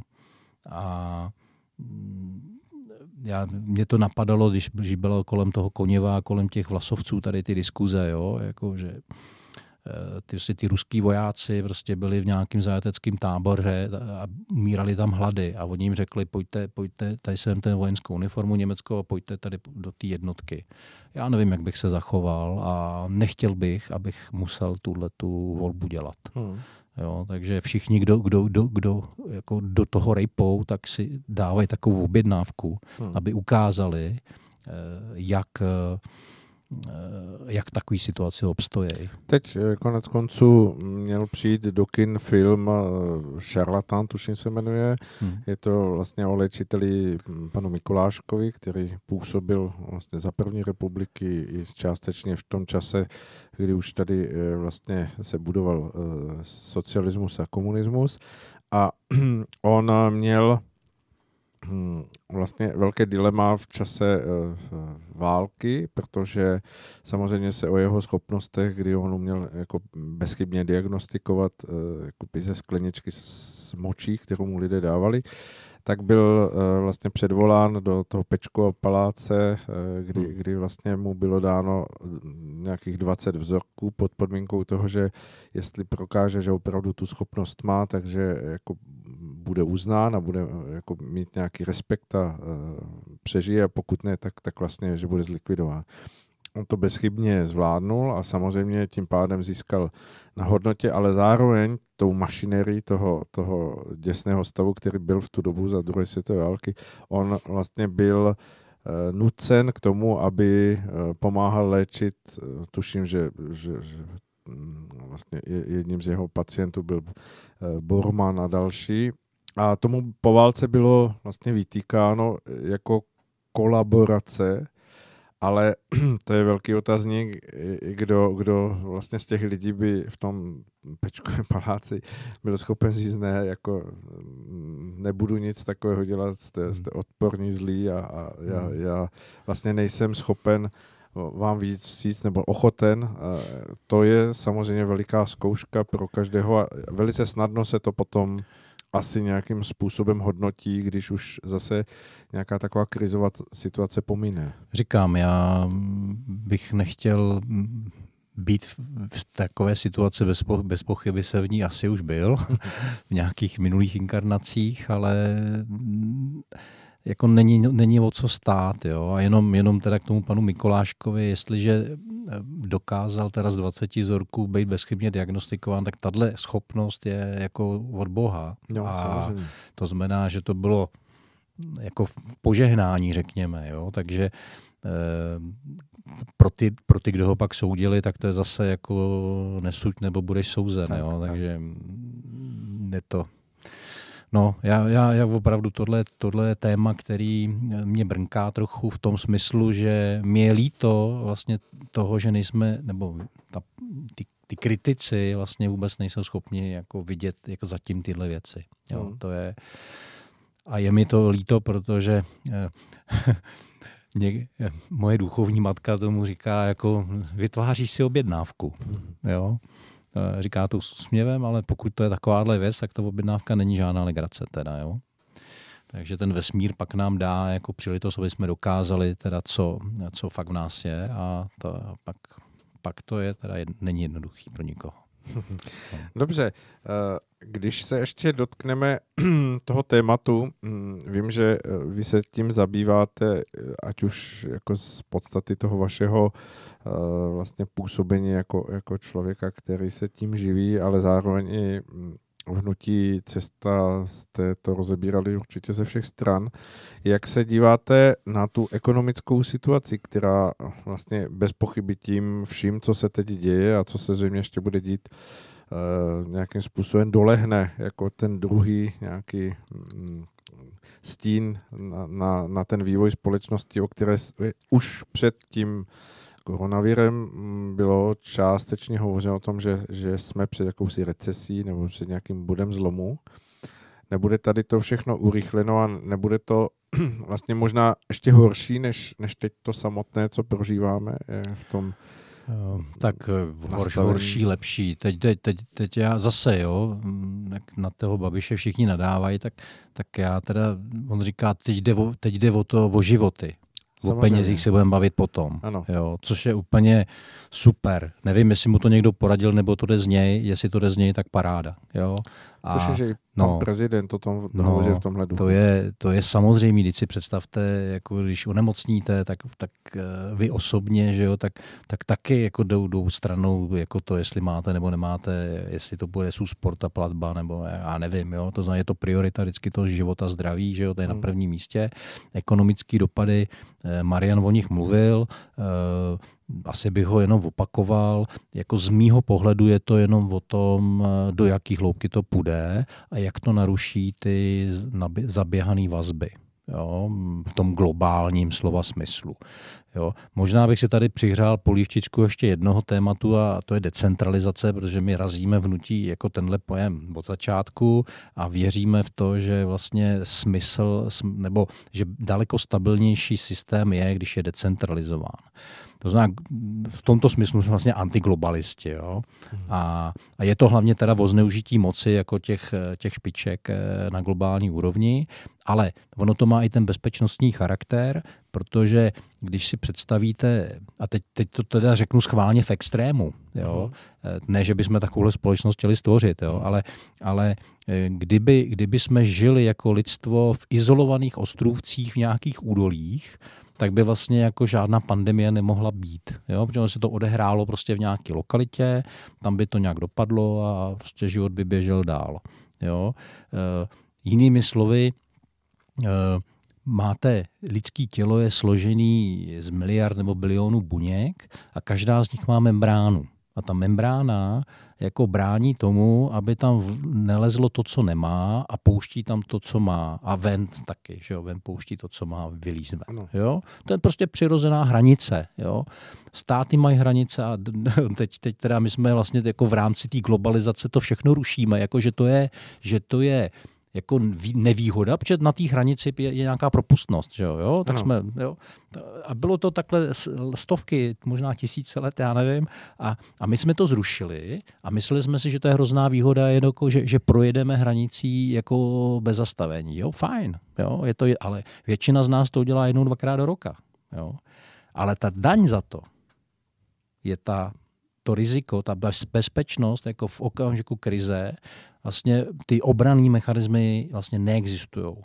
A mm, já, mě to napadalo, když, když bylo kolem toho Koněva, kolem těch vlasovců tady ty diskuze, jo? Jako, že ty, prostě ty ruský vojáci prostě byli v nějakém zajateckém táboře a umírali tam hlady a oni jim řekli, pojďte, pojďte, tady jsem ten vojenskou uniformu německou pojďte tady do té jednotky. Já nevím, jak bych se zachoval a nechtěl bych, abych musel tuhle tu volbu dělat. Hmm. Jo, takže všichni, kdo, kdo, kdo, kdo jako do toho rejpou, tak si dávají takovou objednávku, hmm. aby ukázali, eh, jak Eh, jak takový situaci obstojí. Teď eh, konec konců měl přijít do kin film eh, Šarlatán, tuším se jmenuje. Hmm. Je to vlastně o léčiteli hm, panu Mikuláškovi, který působil vlastně za první republiky i částečně v tom čase, kdy už tady vlastně se budoval socialismus a komunismus. A on měl vlastně velké dilema v čase uh, války, protože samozřejmě se o jeho schopnostech, kdy on uměl jako bezchybně diagnostikovat jako ze skleničky s močí, kterou mu lidé dávali, tak byl uh, vlastně předvolán do toho Pečkova paláce, uh, kdy, hmm. kdy vlastně mu bylo dáno nějakých 20 vzorků pod podmínkou toho, že jestli prokáže, že opravdu tu schopnost má, takže jako bude uznán a bude eh, jako mít nějaký respekt a přežije a pokud ne, tak, tak vlastně, že bude zlikvidován. On to bezchybně zvládnul a samozřejmě tím pádem získal na hodnotě, ale zároveň tou mašinerii toho, toho děsného stavu, který byl v tu dobu za druhé světové války, on vlastně byl uh, nucen k tomu, aby uh, pomáhal léčit, uh, tuším, že, že, že mm, vlastně jedním z jeho pacientů byl Borman a další, a tomu po válce bylo vlastně vytýkáno jako kolaborace, ale to je velký otazník, kdo, kdo vlastně z těch lidí by v tom pečkovém paláci byl schopen říct ne, jako nebudu nic takového dělat, jste, jste odporní, zlí a, a já, hmm. já vlastně nejsem schopen vám víc říct nebo ochoten. To je samozřejmě veliká zkouška pro každého a velice snadno se to potom asi nějakým způsobem hodnotí, když už zase nějaká taková krizová situace pomine. Říkám, já bych nechtěl být v takové situaci bez, po, bez pochyby se v ní asi už byl v nějakých minulých inkarnacích, ale jako není, není o co stát. Jo? A jenom, jenom teda k tomu panu Mikoláškovi, jestliže eh, dokázal teda z 20 vzorků být bezchybně diagnostikován, tak tahle schopnost je jako od Boha. No, a samozřejmě. to znamená, že to bylo jako v požehnání, řekněme. Jo? Takže eh, pro ty, pro ty, kdo ho pak soudili, tak to je zase jako nesuď nebo budeš souzen. Tak, jo? Takže je to No, já, já, já opravdu tohle, tohle je téma, který mě brnká trochu v tom smyslu, že mě je líto vlastně toho, že nejsme, nebo ta, ty, ty kritici vlastně vůbec nejsou schopni jako vidět jako zatím tyhle věci. Jo, hmm. to je, a je mi to líto, protože eh, ně, moje duchovní matka tomu říká, jako vytváříš si objednávku. Hmm. Jo? Eh, říká to s úsměvem, ale pokud to je takováhle věc, tak ta objednávka není žádná legrace teda, jo. Takže ten vesmír pak nám dá jako příležitost, aby jsme dokázali teda, co, co fakt v nás je a to, pak, pak to je teda není jednoduchý pro nikoho. Dobře, eh, když se ještě dotkneme toho tématu, hm, vím, že eh, vy se tím zabýváte, eh, ať už jako z podstaty toho vašeho vlastně působení jako, jako člověka, který se tím živí, ale zároveň i v hnutí Cesta jste to rozebírali určitě ze všech stran. Jak se díváte na tu ekonomickou situaci, která vlastně bez pochyby tím vším, co se teď děje a co se zřejmě ještě bude dít, uh, nějakým způsobem dolehne jako ten druhý nějaký um, stín na, na, na ten vývoj společnosti, o které už před tím koronavirem mm, bylo částečně hovořeno o tom, že, že jsme před jakousi recesí nebo před nějakým bodem zlomu. Nebude tady to všechno urychleno a nebude to vlastně možná ještě horší, než, než teď to samotné, co prožíváme v tom tak horší, horší, lepší. Teď, teď, teď, teď já zase, jo, mm, jak na toho Babiše všichni nadávají, tak, tak já teda, on říká, teď jde o, teď jde o to, o životy. Samozřejmě. O penězích se budeme bavit potom. Ano. Jo, což je úplně super. Nevím, jestli mu to někdo poradil, nebo to jde z něj. Jestli to jde z něj, tak paráda. Jo. A, Což je, že i no, prezident o tom no, v tomhle duchu. To je, to je samozřejmě, když si představte, jako když onemocníte, tak, tak uh, vy osobně, že jo, tak, tak taky jako jdou, jdou stranou jako to, jestli máte nebo nemáte, jestli to bude sport a platba, nebo já nevím, jo, to znamená, je to priorita vždycky toho života, zdraví, že jo, to je hmm. na prvním místě. Ekonomické dopady, eh, Marian o nich mluvil, uh, asi bych ho jenom opakoval. Jako z mýho pohledu je to jenom o tom, do jaký hloubky to půjde a jak to naruší ty zaběhané vazby. Jo, v tom globálním slova smyslu. Jo. Možná bych si tady přihřál polívčičku ještě jednoho tématu a to je decentralizace, protože my razíme vnutí jako tenhle pojem od začátku a věříme v to, že vlastně smysl, nebo že daleko stabilnější systém je, když je decentralizován. To znamená, v tomto smyslu jsme vlastně antiglobalisti. Jo? A, a je to hlavně teda o zneužití moci jako těch, těch špiček eh, na globální úrovni, ale ono to má i ten bezpečnostní charakter, protože když si představíte, a teď, teď to teda řeknu schválně v extrému, jo? Uh-huh. ne, že bychom takovou společnost chtěli stvořit, jo? ale, ale eh, kdyby, kdyby jsme žili jako lidstvo v izolovaných ostrůvcích v nějakých údolích, tak by vlastně jako žádná pandemie nemohla být. Jo? Protože se to odehrálo prostě v nějaké lokalitě, tam by to nějak dopadlo a prostě život by běžel dál. Jo? E, jinými slovy, e, máte, lidský tělo je složený z miliard nebo bilionů buněk a každá z nich má membránu. A ta membrána jako brání tomu, aby tam nelezlo to, co nemá a pouští tam to, co má. A ven taky, že jo, ven pouští to, co má, vylíz ven. Jo? To je prostě přirozená hranice. Jo? Státy mají hranice a teď, teď teda my jsme vlastně jako v rámci té globalizace to všechno rušíme, jako že to je, že to je jako nevýhoda, protože na té hranici je, je nějaká propustnost, že jo, jo? tak ano. jsme, jo, a bylo to takhle stovky, možná tisíce let, já nevím, a, a my jsme to zrušili a mysleli jsme si, že to je hrozná výhoda, že, že projedeme hranicí jako bez zastavení, jo, fajn, jo, je to, ale většina z nás to udělá jednou, dvakrát do roka, jo, ale ta daň za to je ta to riziko, ta bezpečnost jako v okamžiku krize vlastně ty obranné mechanismy vlastně neexistují.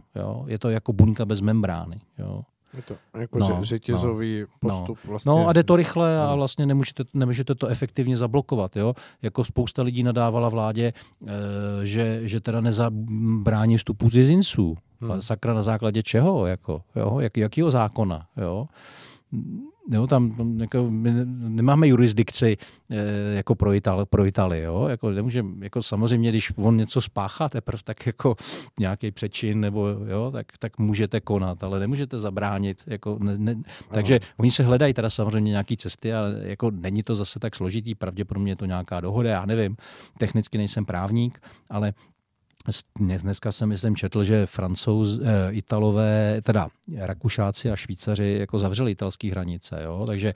Je to jako buňka bez membrány. Jo. Je to jako no, řetězový no, postup. No. Vlastně. no a jde to rychle a vlastně nemůžete, nemůžete to efektivně zablokovat. Jo? Jako spousta lidí nadávala vládě, e, že, že teda nezabrání vstupu cizinců. Hmm. Sakra na základě čeho? Jako, jo? Jak, jakýho zákona? Jo? Jo, tam, tam jako, my nemáme jurisdikci e, jako pro, Ital, pro Itálii. Jo? Jako, nemůžem, jako samozřejmě, když on něco spáchá teprve, tak jako nějaký přečin, nebo, jo, tak, tak můžete konat, ale nemůžete zabránit. Jako, ne, ne, takže oni se hledají teda samozřejmě nějaké cesty a jako není to zase tak složitý, pravděpodobně je to nějaká dohoda, já nevím, technicky nejsem právník, ale Dneska jsem, myslím, četl, že francouz, eh, Italové, teda Rakušáci a Švýcaři jako zavřeli italské hranice, jo? takže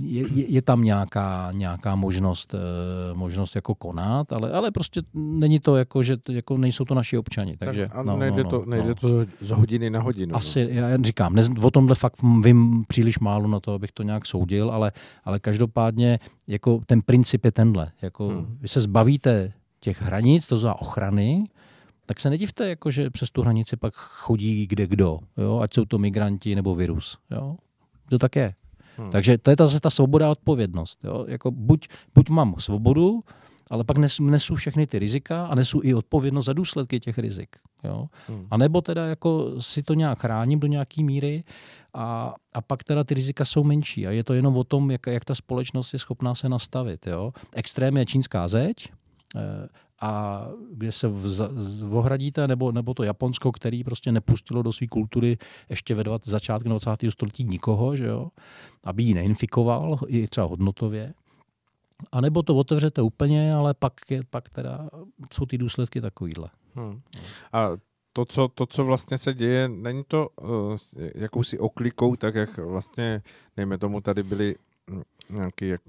je, je, je tam nějaká, nějaká možnost, eh, možnost jako konat, ale, ale prostě není to jako, že jako nejsou to naši občani. Takže, tak, no, nejde, no, to, no, nejde no. to z hodiny na hodinu. Asi, no. já říkám, ne, o tomhle fakt vím příliš málo na to, abych to nějak soudil, ale, ale každopádně jako ten princip je tenhle. Jako, hmm. Vy se zbavíte těch hranic, to znamená ochrany, tak se nedivte, jako, že přes tu hranici pak chodí kde kdo, jo? ať jsou to migranti nebo virus. Jo? To tak je. Hmm. Takže to je ta, ta svoboda a odpovědnost. Jo? Jako buď, buď mám svobodu, ale pak nesu, nesu všechny ty rizika a nesu i odpovědnost za důsledky těch rizik. Jo? Hmm. A nebo teda jako si to nějak chráním do nějaké míry a, a pak teda ty rizika jsou menší a je to jenom o tom, jak, jak ta společnost je schopná se nastavit. Jo? Extrém je čínská zeď, a kde se ohradíte, nebo, nebo to Japonsko, který prostě nepustilo do své kultury ještě ve 20, začátku 20. století nikoho, že jo, aby ji neinfikoval, i třeba hodnotově. A nebo to otevřete úplně, ale pak, je, pak teda jsou ty důsledky takovýhle. Hmm. A to co, to, co vlastně se děje, není to uh, jakousi oklikou, tak jak vlastně, nejme tomu, tady byly hm, nějaký jak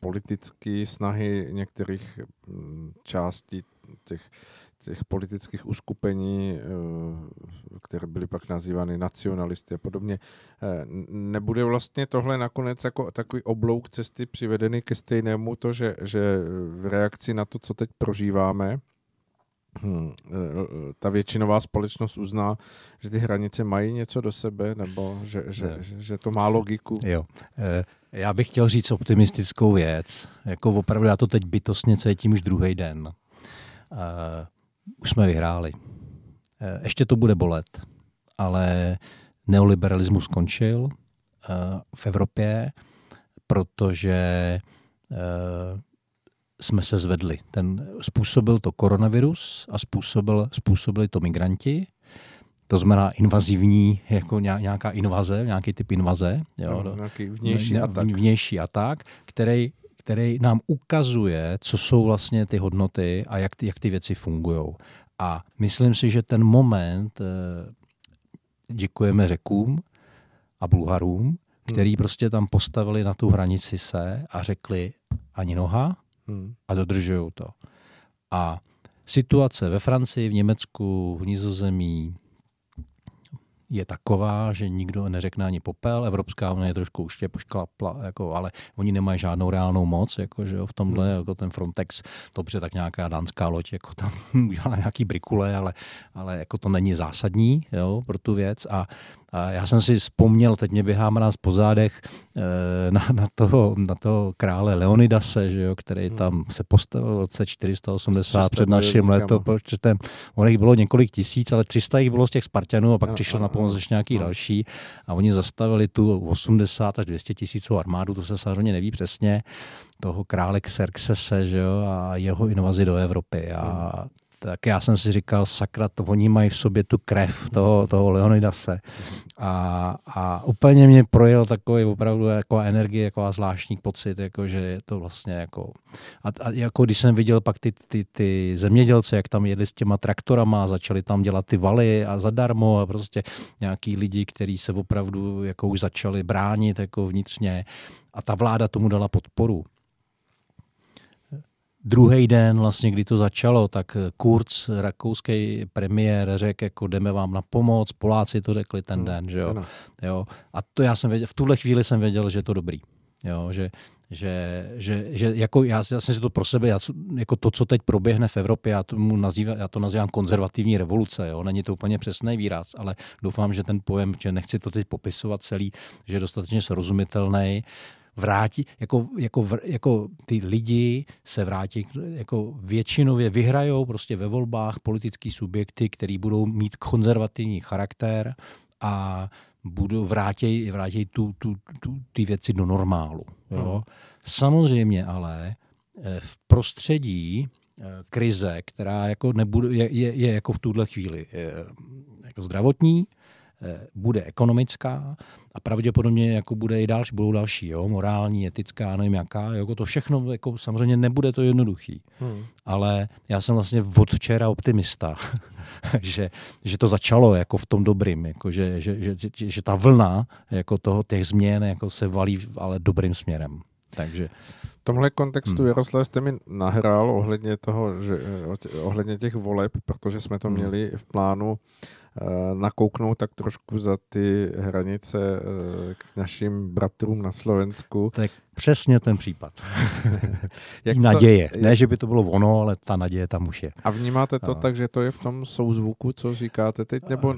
politické snahy některých mm, částí těch, těch politických uskupení, eh, které byly pak nazývány nacionalisty a podobně, eh, nebude vlastně tohle nakonec jako takový oblouk cesty přivedený ke stejnému to, že, že v reakci na to, co teď prožíváme, Hmm, ta většinová společnost uzná, že ty hranice mají něco do sebe, nebo že, že, že, že to má logiku? Jo. Já bych chtěl říct optimistickou věc. Jako opravdu já to teď bytostně cítím už druhý den. Už jsme vyhráli. Ještě to bude bolet, ale neoliberalismus skončil v Evropě, protože jsme se zvedli. Ten způsobil to koronavirus a způsobil, způsobili to migranti. To znamená invazivní, jako nějaká invaze, nějaký typ invaze. Jo, no, nějaký vnější atak. Vnější atak, který, který nám ukazuje, co jsou vlastně ty hodnoty a jak ty, jak ty věci fungují. A myslím si, že ten moment, eh, děkujeme řekům a Bulharům, hmm. který prostě tam postavili na tu hranici se a řekli ani noha, hmm. a dodržují to. A situace ve Francii, v Německu, v Nizozemí je taková, že nikdo neřekne ani popel. Evropská unie je trošku už šklapla, jako, ale oni nemají žádnou reálnou moc, jako, že jo, v tomhle, hmm. jako ten Frontex, dobře, tak nějaká dánská loď, jako tam udělá nějaký brikule, ale, ale jako to není zásadní jo, pro tu věc. A a já jsem si vzpomněl, teď mě běhá mráz po zádech, eh, na, na, toho, na toho krále Leonidase, že jo, který hmm. tam se postavil v roce 480 před naším letopočtem. On jich bylo několik tisíc, ale 300 jich bylo z těch Spartanů a pak přišel na pomoc ještě nějaký no. další. A oni zastavili tu 80 až 200 tisíců armádu, to se samozřejmě neví přesně, toho krále Xerxese že jo, a jeho invazi do Evropy. A hmm tak já jsem si říkal, sakra, to oni mají v sobě tu krev toho, toho Leonidase. A, a úplně mě projel takový opravdu jako energie, jako zvláštní pocit, jako že je to vlastně jako... A, a jako když jsem viděl pak ty, ty, ty zemědělce, jak tam jedli s těma traktorama, začali tam dělat ty valy a zadarmo a prostě nějaký lidi, kteří se opravdu jako už začali bránit jako vnitřně a ta vláda tomu dala podporu druhý den, vlastně, kdy to začalo, tak Kurz, rakouský premiér, řekl, jako jdeme vám na pomoc, Poláci to řekli ten hmm, den, že jo. jo. A to já jsem věděl, v tuhle chvíli jsem věděl, že je to dobrý. Jo, že, že, že, že jako já, já jsem si to pro sebe, já, jako to, co teď proběhne v Evropě, já, tomu nazývám, já to nazývám konzervativní revoluce, jo? není to úplně přesný výraz, ale doufám, že ten pojem, že nechci to teď popisovat celý, že je dostatečně srozumitelný, vrátí, jako, jako, jako ty lidi se vrátí, jako většinově vyhrajou prostě ve volbách politický subjekty, který budou mít konzervativní charakter a budou vrátí, vrátí tu, tu, tu, ty věci do normálu. Jo? Hmm. Samozřejmě ale eh, v prostředí eh, krize, která jako nebude, je, je, je jako v tuhle chvíli je, jako zdravotní, Eh, bude ekonomická a pravděpodobně jako bude i další, budou další, jo, morální, etická, nevím jaká, jako to všechno, jako samozřejmě nebude to jednoduchý, hmm. ale já jsem vlastně od včera optimista, že, že to začalo jako v tom dobrým, jako že, že, že, že, že ta vlna jako toho, těch změn jako se valí ale dobrým směrem. Takže v tomhle kontextu, hmm. Jaroslav, jste mi nahrál ohledně toho, že, ohledně těch voleb, protože jsme to hmm. měli v plánu Eh, nakouknout tak trošku za ty hranice eh, k našim bratrům na Slovensku. Tak přesně ten případ. Jak to, naděje. Ne, že by to bylo ono, ale ta naděje tam už je. A vnímáte to a... tak, že to je v tom souzvuku, co říkáte teď, nebo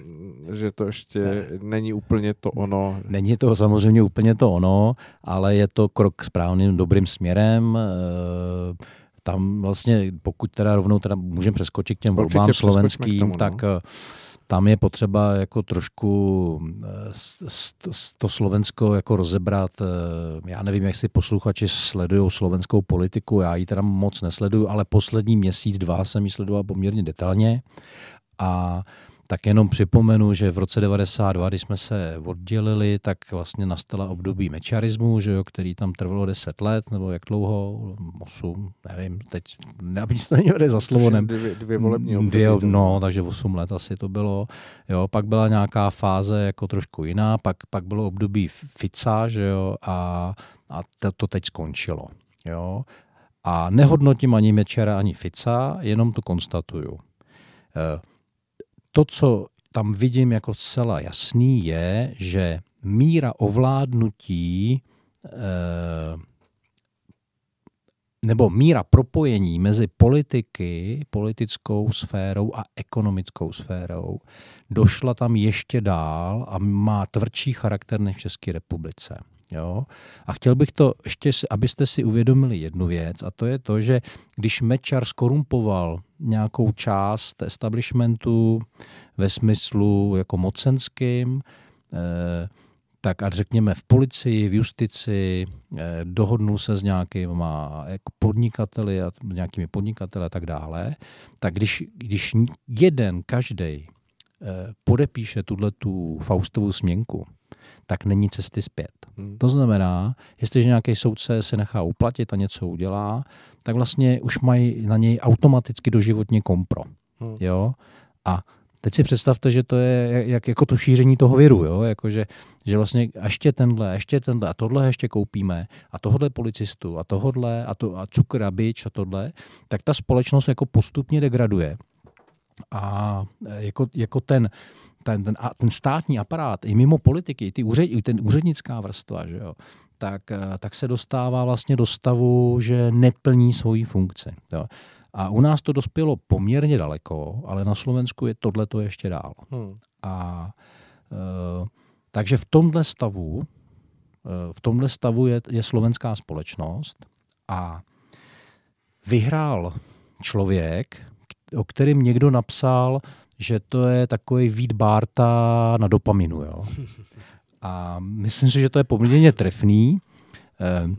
že to ještě ne. není úplně to ono? Není to samozřejmě úplně to ono, ale je to krok správným, dobrým směrem. E- tam vlastně, pokud teda rovnou teda můžeme přeskočit k těm volbám slovenským, tomu, no. tak tam je potřeba jako trošku eh, to Slovensko jako rozebrat. Eh, já nevím, jak si posluchači sledují slovenskou politiku, já ji teda moc nesleduju, ale poslední měsíc, dva jsem ji sledoval poměrně detailně a tak jenom připomenu, že v roce 92, když jsme se oddělili, tak vlastně nastala období mečarismu, že jo, který tam trvalo 10 let, nebo jak dlouho, 8, nevím, teď, aby to nevede za slovo. Ne, dvě, dvě volební období. Dvě, no, takže 8 let asi to bylo. Jo, pak byla nějaká fáze jako trošku jiná, pak, pak bylo období Fica, že jo, a, a to, to teď skončilo. Jo. A nehodnotím ani Mečera, ani Fica, jenom to konstatuju. Eh, to, co tam vidím jako zcela jasný, je, že míra ovládnutí eh, nebo míra propojení mezi politiky, politickou sférou a ekonomickou sférou došla tam ještě dál a má tvrdší charakter než v České republice. Jo? A chtěl bych to ještě, abyste si uvědomili jednu věc, a to je to, že když Mečar skorumpoval nějakou část establishmentu ve smyslu jako mocenským, eh, tak a řekněme v policii, v justici, eh, dohodnul se s nějakýma podnikateli a nějakými podnikateli a tak dále, tak když, když jeden, každý eh, podepíše tuhle tu Faustovu směnku, tak není cesty zpět. Hmm. To znamená, jestliže nějaký soudce se nechá uplatit a něco udělá, tak vlastně už mají na něj automaticky doživotně kompro. Hmm. Jo? A teď si představte, že to je jak, jako to šíření toho viru, jo? Jako že, že vlastně ještě tenhle, ještě tenhle a tohle ještě koupíme a tohle policistu a tohle a, to, a cukr a bič a tohle, tak ta společnost jako postupně degraduje. A jako, jako ten, ten, ten, ten státní aparát, i mimo politiky, ty úřed, ten úřednická vrstva, že jo, tak, eh, tak se dostává vlastně do stavu, že neplní svoji funkci. Jo. A u nás to dospělo poměrně daleko, ale na Slovensku je tohle to ještě dál. Hmm. A e, takže v tomhle stavu, e, v tomhle stavu je, je slovenská společnost a vyhrál člověk, o kterým někdo napsal, že to je takový Vít Barta na dopaminu. Jo? A myslím si, že to je poměrně trefný. Eh,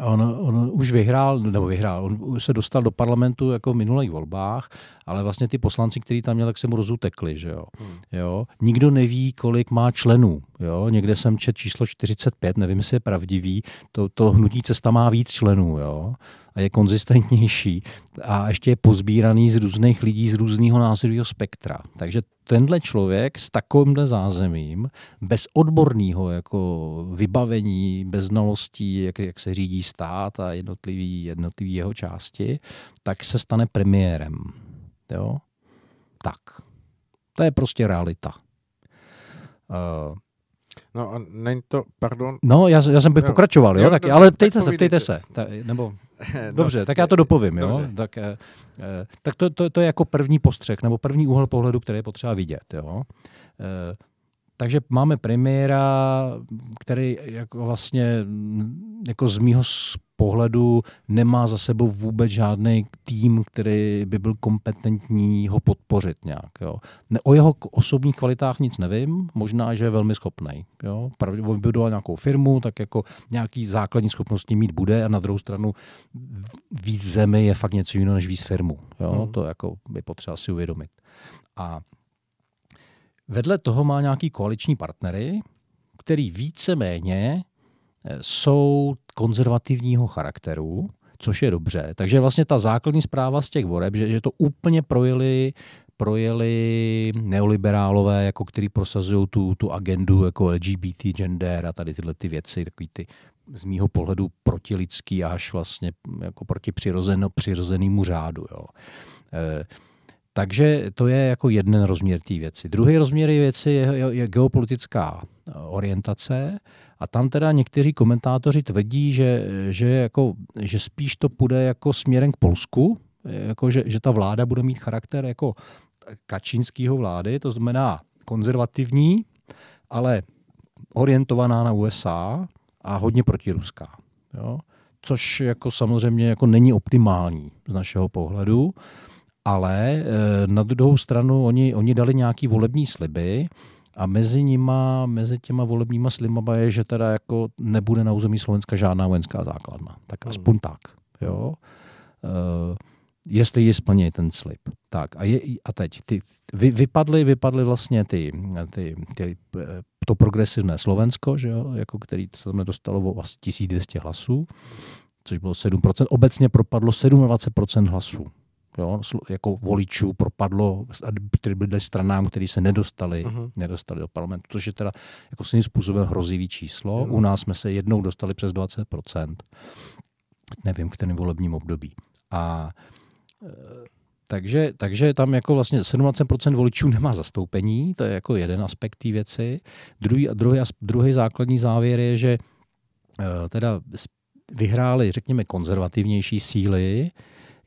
on, on už vyhrál, nebo vyhrál, on se dostal do parlamentu jako v minulých volbách, ale vlastně ty poslanci, kteří tam měli, tak se mu rozutekli, že jo. Hmm. jo. Nikdo neví, kolik má členů, jo. Někde jsem čet číslo 45, nevím, jestli je pravdivý, to, to hnutí cesta má víc členů, jo a je konzistentnější a ještě je pozbíraný z různých lidí z různého názorového spektra. Takže tenhle člověk s takovýmhle zázemím, bez odborného jako vybavení, bez znalostí, jak, jak se řídí stát a jednotlivý, jednotlivý jeho části, tak se stane premiérem. Jo? Tak. To je prostě realita. Uh, No a není to, pardon. No, já, já jsem by no, pokračoval, jo, jo tak, dobře, ale ptejte se, ptejte se. Ta, nebo, no, dobře, tak já to dopovím, jo. Tak, eh, eh, tak to, to, to je jako první postřeh, nebo první úhel pohledu, který je potřeba vidět, jo. Eh, takže máme premiéra, který jako vlastně jako z mýho pohledu nemá za sebou vůbec žádný tým, který by byl kompetentní ho podpořit nějak. Jo. O jeho osobních kvalitách nic nevím, možná, že je velmi schopný. Jo. Vybudoval nějakou firmu, tak jako nějaký základní schopnosti mít bude a na druhou stranu víc zemi je fakt něco jiného než víc firmu. Jo. Hmm. To jako by potřeba si uvědomit. A Vedle toho má nějaký koaliční partnery, který víceméně eh, jsou konzervativního charakteru, což je dobře. Takže vlastně ta základní zpráva z těch voreb, že, že to úplně projeli, projeli neoliberálové, jako který prosazují tu, tu agendu jako LGBT, gender a tady tyhle ty věci, takový ty z mýho pohledu protilidský až vlastně jako proti přirozenému řádu. Jo. E, takže to je jako jeden rozměr té věci. Druhý rozměr věci je, je, je geopolitická eh, orientace a tam teda někteří komentátoři tvrdí, že, že, jako, že spíš to půjde jako směrem k Polsku, jako že, že ta vláda bude mít charakter jako kačínského vlády, to znamená konzervativní, ale orientovaná na USA a hodně protiruská. Jo? Což jako samozřejmě jako není optimální z našeho pohledu ale eh, na druhou stranu oni, oni dali nějaký volební sliby a mezi nima, mezi těma volebníma slibama je, že teda jako nebude na území Slovenska žádná vojenská základna. Tak hmm. aspoň tak. Jo. Uh, jestli ji splní ten slib. Tak a, je, a teď ty, vy, vypadly, vypadly vlastně ty, ty, ty, to progresivné Slovensko, že jo, jako který se tam nedostalo o asi 1200 hlasů, což bylo 7%. Obecně propadlo 27% hlasů jo, jako voličů propadlo, který byli stranám, který se nedostali, uh-huh. nedostali do parlamentu, což je teda jako svým způsobem hrozivý číslo. Uh-huh. U nás jsme se jednou dostali přes 20%. Nevím, v kterém volebním období. A e, takže, takže tam jako vlastně 17% voličů nemá zastoupení, to je jako jeden aspekt té věci. Druhý, druhý, druhý základní závěr je, že e, teda vyhráli, řekněme, konzervativnější síly,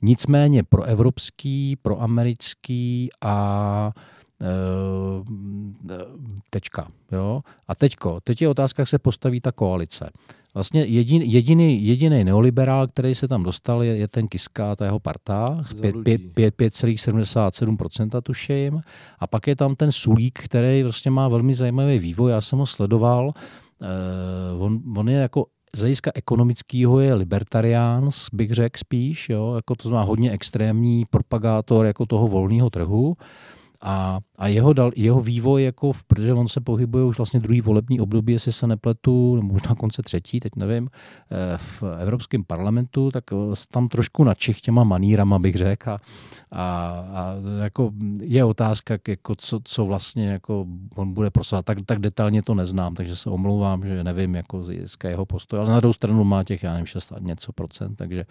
Nicméně pro evropský, pro americký a e, tečka. Jo? A teďko, teď je otázka, jak se postaví ta koalice. Vlastně jedin, jediný, jediný neoliberál, který se tam dostal, je, je ten Kiska a ta jeho parta, 5,77% tuším. A pak je tam ten Sulík, který vlastně má velmi zajímavý vývoj, já jsem ho sledoval. Uh, on, on je jako z hlediska ekonomického je libertariáns, bych řekl spíš, jo, jako to znamená hodně extrémní propagátor jako toho volného trhu. A, a jeho, dal, jeho vývoj, jako v, protože on se pohybuje už vlastně druhý volební období, jestli se nepletu, nebo možná konce třetí, teď nevím, eh, v Evropském parlamentu, tak eh, tam trošku načich těma manírama, bych řekl. A, a, a jako je otázka, jako co, co vlastně jako on bude prosovat. Tak, tak detailně to neznám, takže se omlouvám, že nevím, jako získá jeho postoj. Ale na druhou stranu má těch, já nevím, 6 něco procent, takže,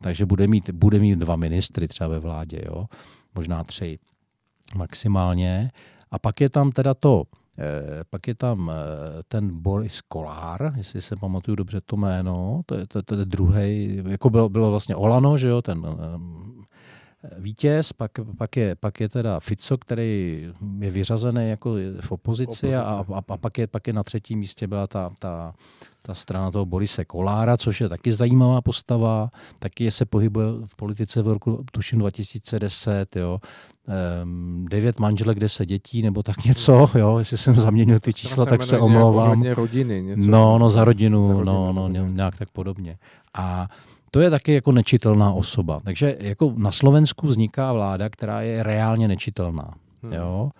takže bude, mít, bude mít dva ministry třeba ve vládě, jo? možná tři maximálně. A pak je tam teda to, eh, pak je tam eh, ten Boris Kolár, jestli se pamatuju dobře to jméno, to je, to, to je druhý, jako bylo, bylo vlastně Olano, že jo, ten eh, vítěz, pak, pak, je, pak je teda Fico, který je vyřazený jako v opozici, opozici. A, a, a pak, je, pak je na třetím místě byla ta, ta, ta strana toho Borise Kolára, což je taky zajímavá postava, taky se pohybuje v politice v roku, tuším 2010, jo. Um, devět manželek, deset dětí, nebo tak něco, jo, jestli jsem zaměnil ty čísla, tak se omlouvám. rodiny, něco. No, no, za rodinu, za rodinu no, no, nějak tak podobně. A to je taky jako nečitelná osoba. Takže jako na Slovensku vzniká vláda, která je reálně nečitelná. Hmm. Jo?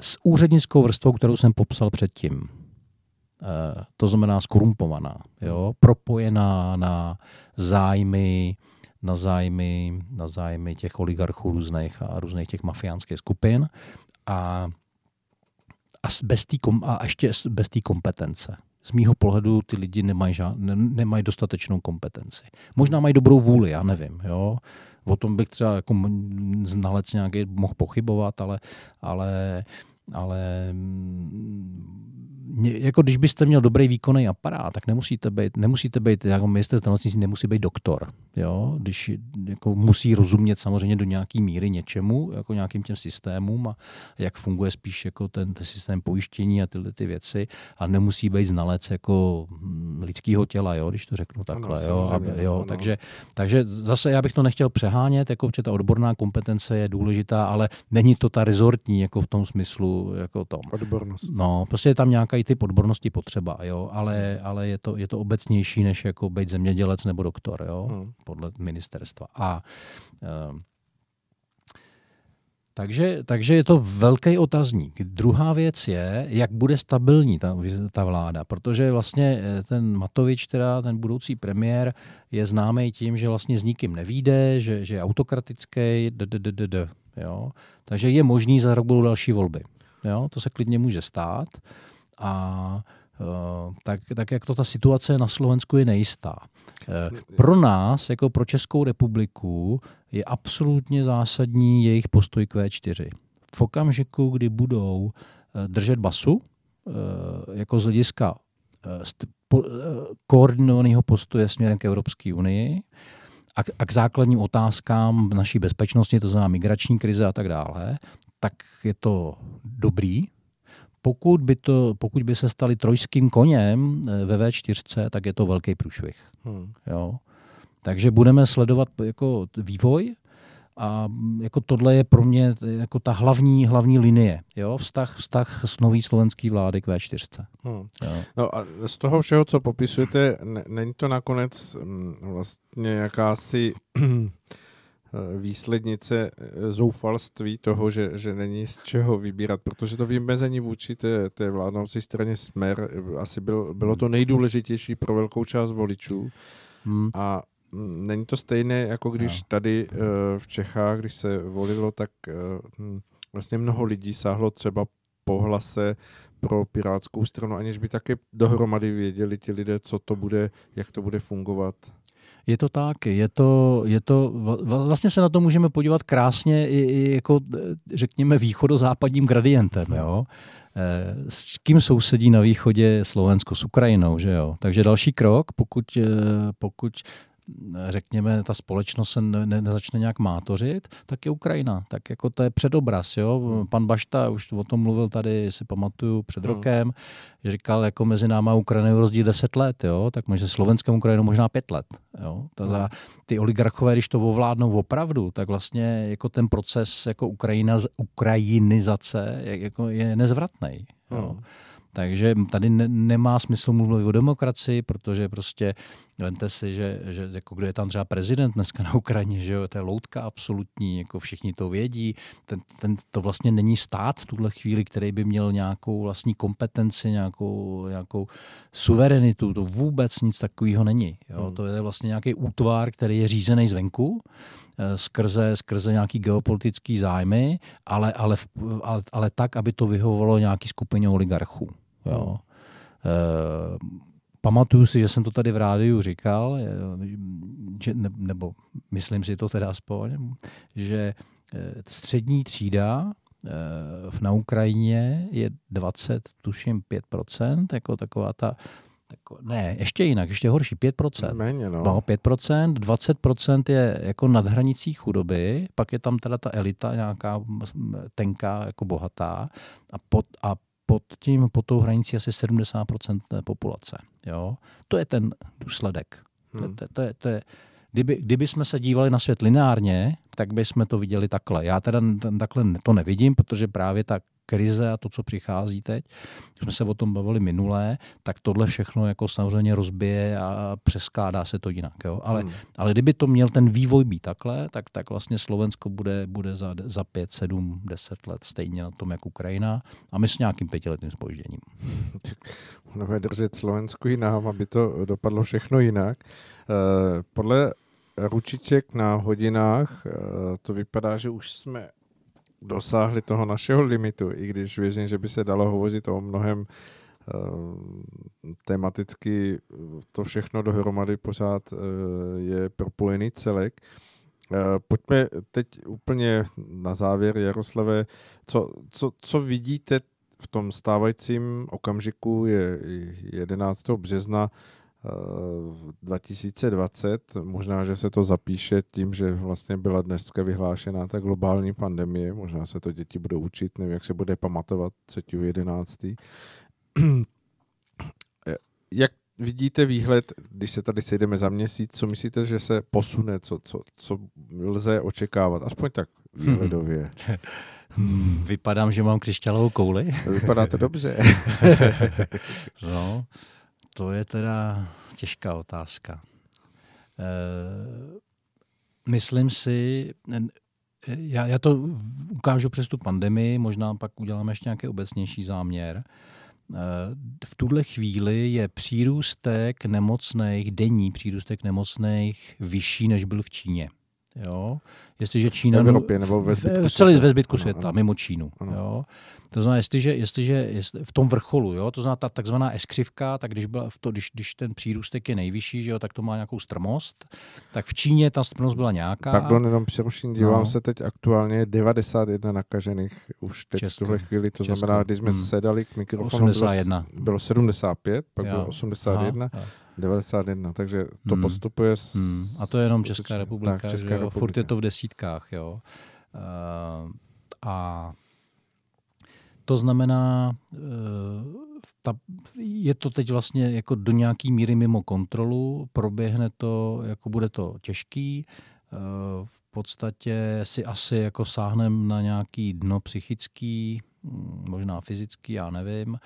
S úřednickou vrstvou, kterou jsem popsal předtím. E, to znamená skorumpovaná, jo? propojená na zájmy, na zájmy, na zájmy těch oligarchů různých a různých těch mafiánských skupin a, a, bez tý, a ještě bez té kompetence z mýho pohledu ty lidi nemají, žád, ne, nemají dostatečnou kompetenci. Možná mají dobrou vůli, já nevím. Jo? O tom bych třeba jako znalec nějaký mohl pochybovat, ale, ale, ale jako když byste měl dobrý výkonný aparát, tak nemusíte být, nemusíte být jako minister zdravotnictví nemusí být doktor. Jo? Když jako musí rozumět samozřejmě do nějaké míry něčemu, jako nějakým těm systémům a jak funguje spíš jako ten, ten systém pojištění a tyhle ty věci a nemusí být znalec jako hm, lidského těla, jo? když to řeknu takhle. Ano, jo? Aby, jo? Takže, takže zase já bych to nechtěl přehánět, jako, že ta odborná kompetence je důležitá, ale není to ta rezortní jako v tom smyslu. Jako tom. Odbornost. No, prostě je tam nějaká i typ odbornosti potřeba, jo, ale, ale je, to, je to obecnější, než jako být zemědělec nebo doktor, jo, hmm. podle ministerstva. A um, takže, takže je to velký otazník. Druhá věc je, jak bude stabilní ta, ta vláda, protože vlastně eh, ten Matovič, teda ten budoucí premiér, je známý tím, že vlastně s nikým nevíde, že, že je autokratický, d, d, d, d, d, jo. takže je možný za rok budou další volby. Jo, to se klidně může stát. A Uh, tak, tak jak to ta situace na Slovensku je nejistá. Uh, pro nás, jako pro Českou republiku, je absolutně zásadní jejich postoj k V4. V okamžiku, kdy budou uh, držet basu, jako z hlediska koordinovaného postoje směrem k Evropské unii a, a k základním otázkám naší bezpečnosti, to znamená migrační krize a tak dále, tak je to dobrý, pokud by, to, pokud by se stali trojským koněm eh, ve V4, tak je to velký průšvih. Hmm. Jo. Takže budeme sledovat jako vývoj a jako tohle je pro mě jako ta hlavní, hlavní linie. Jo? Vztah, vztah s nový slovenský vlády k V4. Hmm. Jo. No a z toho všeho, co popisujete, není to nakonec mm, vlastně jakási výslednice zoufalství toho, že, že není z čeho vybírat, protože to vymezení vůči té, té vládnoucí straně Smer asi byl, bylo to nejdůležitější pro velkou část voličů. Hmm. A není to stejné, jako když no. tady v Čechách, když se volilo, tak hm, vlastně mnoho lidí sáhlo třeba po hlase pro pirátskou stranu, aniž by také dohromady věděli ti lidé, co to bude, jak to bude fungovat. Je to tak, je to, je to, vlastně se na to můžeme podívat krásně i, i jako, řekněme, východozápadním gradientem, jo. Eh, s kým sousedí na východě Slovensko? S Ukrajinou, že jo? Takže další krok, pokud, eh, pokud řekněme, ta společnost se ne, ne, nezačne nějak mátořit, tak je Ukrajina. Tak jako to je předobraz. Jo? Hmm. Pan Bašta už o tom mluvil tady, si pamatuju, před hmm. rokem, že říkal, jako mezi náma Ukrajinou rozdíl 10 let, jo? tak mezi Slovenskem a Ukrajinou možná 5 let. Jo? Tada, hmm. ty oligarchové, když to ovládnou opravdu, tak vlastně jako ten proces jako Ukrajina, ukrajinizace jako je nezvratný. Jo? Takže tady ne, nemá smysl mluvit o demokracii, protože prostě vemte si, že, že jako kdo je tam třeba prezident dneska na Ukrajině, že jo, to je loutka absolutní, jako všichni to vědí. Ten, ten, to vlastně není stát v tuhle chvíli, který by měl nějakou vlastní kompetenci, nějakou, nějakou suverenitu. To vůbec nic takového není. Jo. Hmm. To je vlastně nějaký útvar, který je řízený zvenku, skrze, skrze nějaký geopolitický zájmy, ale, ale, ale, ale tak, aby to vyhovovalo nějaký skupině oligarchů. Jo. E, pamatuju si, že jsem to tady v rádiu říkal, eh, že, ne, nebo myslím si to teda aspoň, že eh, střední třída na Ukrajině je 20, tuším 5%, jako taková ta tako, ne, ještě jinak, ještě horší, 5%. Méně, no. no 5%, 20% je jako nad hranicí chudoby, pak je tam teda ta elita nějaká tenká, jako bohatá a, pod, a pod tím, pod tou hranicí asi 70% populace. Jo? To je ten důsledek. Hmm. To, to, to, je, to je, kdyby, kdyby jsme se dívali na svět lineárně, tak bychom to viděli takhle. Já teda takhle to nevidím, protože právě ta krize a to, co přichází teď, když jsme se o tom bavili minulé, tak tohle všechno jako samozřejmě rozbije a přeskládá se to jinak. Jo? Ale, hmm. ale kdyby to měl ten vývoj být takhle, tak, tak vlastně Slovensko bude, bude za, za 5, 7, 10 let stejně na tom, jak Ukrajina a my s nějakým pětiletým spožděním. Budeme držet Slovensku i nám, aby to dopadlo všechno jinak. Uh, podle ručiček na hodinách uh, to vypadá, že už jsme dosáhli toho našeho limitu, i když věřím, že by se dalo hovořit o mnohem uh, tematicky to všechno dohromady pořád uh, je propojený celek. Uh, pojďme teď úplně na závěr, Jaroslave, co, co, co vidíte v tom stávajícím okamžiku je 11. března 2020. Možná, že se to zapíše tím, že vlastně byla dneska vyhlášená ta globální pandemie. Možná se to děti budou učit, nevím, jak se bude pamatovat 3.11. jak vidíte výhled, když se tady sejdeme za měsíc, co myslíte, že se posune, co, co, co lze očekávat? Aspoň tak výhledově. Vypadám, že mám křišťálovou kouli. Vypadá to dobře. no, to je teda těžká otázka. E, myslím si, já, já to ukážu přes tu pandemii, možná pak uděláme ještě nějaký obecnější záměr. E, v tuhle chvíli je přírůstek nemocných, denní přírůstek nemocných vyšší, než byl v Číně. Jo? Jestliže Čína... V Evropě nebo ve zbytku v, celý ve zbytku světa, ano, mimo Čínu. Ano. Jo? To znamená, jestliže, jestliže jestli, v tom vrcholu, jo, to znamená ta takzvaná eskřivka, tak když, byla v to, když, když ten přírůstek je nejvyšší, že jo, tak to má nějakou strmost, tak v Číně ta strmost byla nějaká. Pardon, jenom přeruším, dívám no. se teď aktuálně 91 nakažených už teď Česku. v tuhle chvíli, to Česku. znamená, když jsme hmm. sedali k mikrofonu, 81. Bylo, bylo 75, pak jo. bylo 81. Aha. 91, takže to hmm. postupuje. S, hmm. A to je jenom Česká republika, tak, Česká republika. furt je to v desítkách. Jo. Uh, a to znamená, uh, ta, je to teď vlastně jako do nějaký míry mimo kontrolu, proběhne to, jako bude to těžký, uh, v podstatě si asi jako sáhneme na nějaký dno psychický, hm, možná fyzický, já nevím.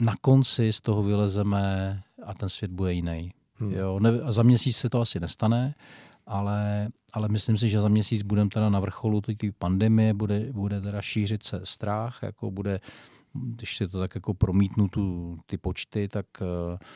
Na konci z toho vylezeme a ten svět bude jiný. Hmm. Jo, ne, za měsíc se to asi nestane, ale, ale myslím si, že za měsíc budeme teda na vrcholu té pandemie, bude, bude teda šířit se strach, jako bude, když si to tak jako promítnu tu, ty počty, tak uh, tak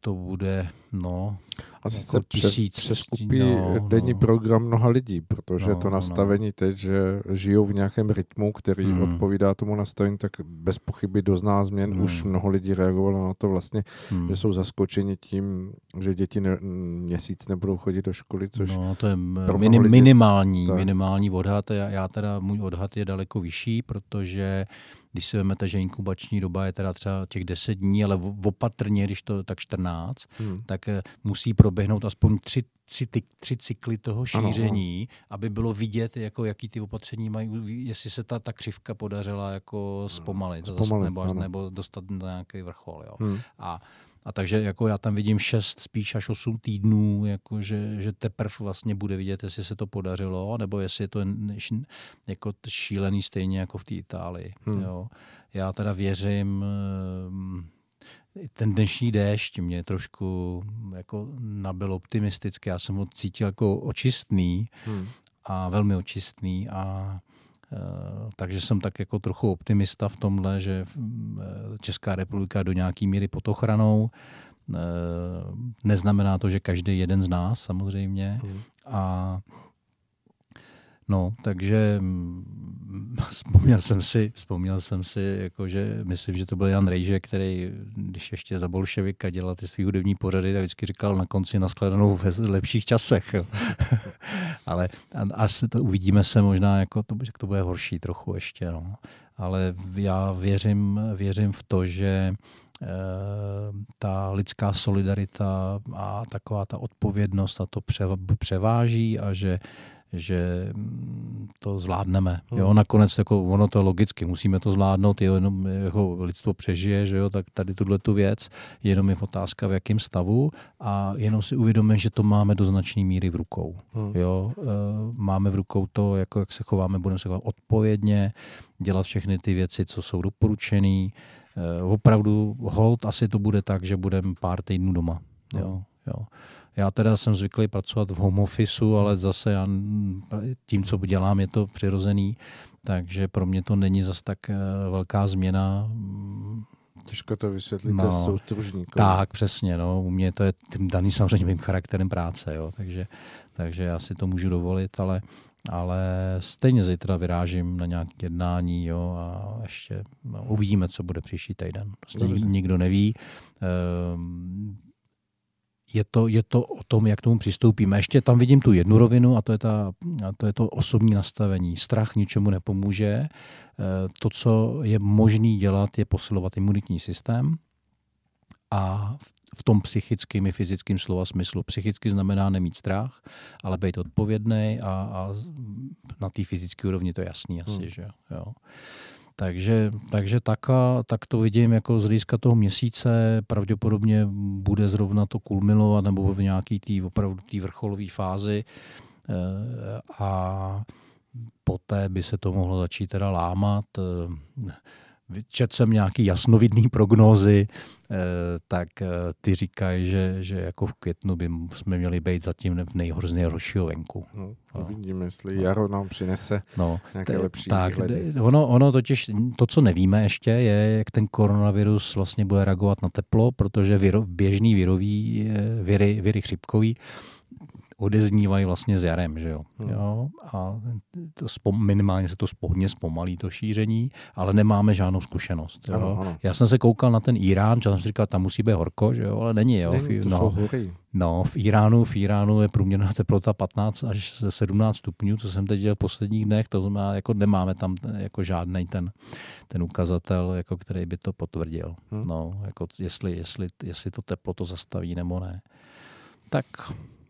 to bude, no, asi jako se tisíc, přeskupí no, denní no. program mnoha lidí, protože no, to no. nastavení no. teď, že žijou v nějakém rytmu, který hmm. odpovídá tomu nastavení, tak bez pochyby dozná změn. Hmm. Už mnoho lidí reagovalo na to vlastně, hmm. že jsou zaskočeni tím, že děti ne, měsíc nebudou chodit do školy, což No, to je minim, lidí, minimální, tak. minimální odhad. Já, já teda, můj odhad je daleko vyšší, protože když si vezmete, že inkubační doba je teda třeba těch 10 dní, ale opatrně, když to tak 14, hmm. tak eh, musí proběhnout aspoň tři, tři, tři cykly toho šíření, ano, ano. aby bylo vidět, jako, jaký ty opatření mají, jestli se ta, ta křivka podařila jako zpomalit, zpomalit nebo, nebo dostat na nějaký vrchol. Jo. Hmm. A a takže jako já tam vidím 6, spíš až 8 týdnů, jako že, že teprve vlastně bude vidět, jestli se to podařilo, nebo jestli je to jako šílený stejně jako v té Itálii. Hmm. Jo. Já teda věřím, ten dnešní déšť mě trošku jako nabil optimisticky. Já jsem ho cítil jako očistný hmm. a velmi očistný a takže jsem tak jako trochu optimista v tomhle, že e, Česká republika do nějaký míry pod ochranou. E, neznamená to, že každý jeden z nás samozřejmě. Hmm. A No, takže mm, vzpomněl jsem si, vzpomněl jsem si, jako že myslím, že to byl Jan Rejže, který, když ještě za bolševika dělal ty svý hudební pořady, tak vždycky říkal na konci naskladanou v lepších časech. Ale až se to uvidíme se možná, jako to, to bude horší trochu ještě. No. Ale já věřím, věřím v to, že e, ta lidská solidarita a taková ta odpovědnost a to převáží a že že mm, to zvládneme. Jo, hmm. nakonec jako ono to logicky, musíme to zvládnout, jo, jenom jako lidstvo přežije, že jo, tak tady tuhle tu věc, jenom je otázka v jakém stavu a jenom si uvědomíme, že to máme do značné míry v rukou. Hmm. Jo, e, máme v rukou to, jako jak se chováme, budeme se chovat odpovědně, dělat všechny ty věci, co jsou doporučené. E, opravdu hold asi to bude tak, že budeme pár týdnů doma. Jo, hmm. jo. Já teda jsem zvyklý pracovat v home officeu, ale zase já, tím, co dělám, je to přirozený, takže pro mě to není zas tak eh, velká změna. Těžko to vysvětlíte no, soustružníkům. Tak, přesně. No. U mě to je tím daný samozřejmě mým charakterem práce, jo. Takže, takže já si to můžu dovolit, ale, ale stejně zítra vyrážím na nějaké jednání jo, a ještě no, uvidíme, co bude příští týden. Prostě nikdo neví. Ehm, je to, je to o tom, jak tomu přistoupíme. Ještě tam vidím tu jednu rovinu a to je, ta, a to, je to osobní nastavení. Strach ničemu nepomůže. E, to, co je možné dělat, je posilovat imunitní systém a v tom psychickým i fyzickým slova smyslu. Psychicky znamená nemít strach, ale být odpovědný a, a na té fyzické úrovni to je jasný asi, hmm. že jo. Takže, takže tak, a, tak to vidím jako z hlediska toho měsíce. Pravděpodobně bude zrovna to kulminovat nebo v nějaký tý, opravdu té vrcholové fázi. E, a poté by se to mohlo začít teda lámat. E, četl jsem nějaký jasnovidný prognózy, eh, tak eh, ty říkají, že, že jako v květnu by jsme měli být zatím v nejhoršího horšího venku. No, uvidíme, jestli no. jaro nám přinese no, nějaké lepší tak, Ono, ono totiž, to, co nevíme ještě, je, jak ten koronavirus vlastně bude reagovat na teplo, protože běžný virový, eh, viry, viry chřipkový odeznívají vlastně s jarem, že jo. Hmm. jo? A to spom, minimálně se to hodně zpomalí, to šíření, ale nemáme žádnou zkušenost. Jo? Ano, ano. Já jsem se koukal na ten Irán, že jsem si říkal, tam musí být horko, že jo, ale není, jo. Není, to no, jsou hory. No, v Iránu, v Iránu je průměrná teplota 15 až 17 stupňů, co jsem teď dělal v posledních dnech, to znamená, jako nemáme tam jako žádný ten, ten ukazatel, jako který by to potvrdil. Hmm. No, jako jestli, jestli, jestli to teplo to zastaví nebo ne. Tak.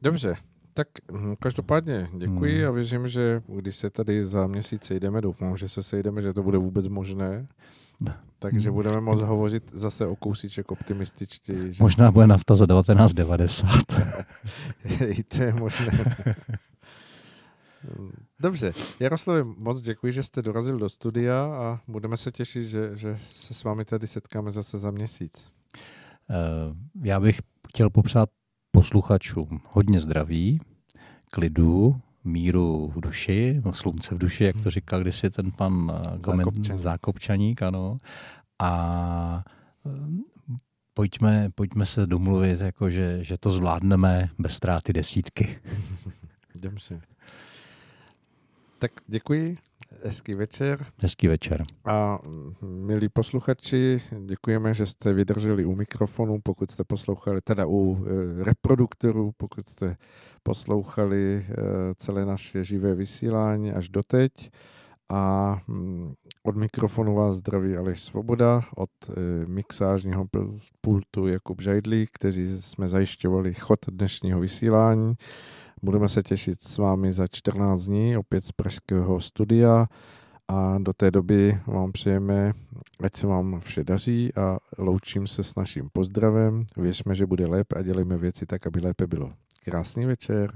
Dobře, tak hm, každopádně děkuji hmm. a věřím, že když se tady za měsíc sejdeme, doufám, že se sejdeme, že to bude vůbec možné. Takže hmm. budeme moct hovořit zase o kousíček optimističtí. Že... Možná bude nafta za 1990. I to je možné. Dobře, Jaroslavi, moc děkuji, že jste dorazil do studia a budeme se těšit, že, že se s vámi tady setkáme zase za měsíc. Eh, já bych chtěl popřát posluchačům hodně zdraví, klidu, míru v duši, no slunce v duši, jak to říkal kdysi ten pan Zákopčaník, Zákopčaník ano. A pojďme, pojďme se domluvit, jako že, že to zvládneme bez ztráty desítky. Jdem si. Tak děkuji, hezký večer. Hezký večer. A milí posluchači, děkujeme, že jste vydrželi u mikrofonu, pokud jste poslouchali, teda u e, reproduktorů, pokud jste poslouchali e, celé naše živé vysílání až doteď. A mm, od mikrofonu vás zdraví Aleš Svoboda, od e, mixážního pultu Jakub Žajdlík, kteří jsme zajišťovali chod dnešního vysílání. Budeme se těšit s vámi za 14 dní opět z pražského studia a do té doby vám přejeme, ať se vám vše daří a loučím se s naším pozdravem. Věřme, že bude lépe a dělejme věci tak, aby lépe bylo. Krásný večer.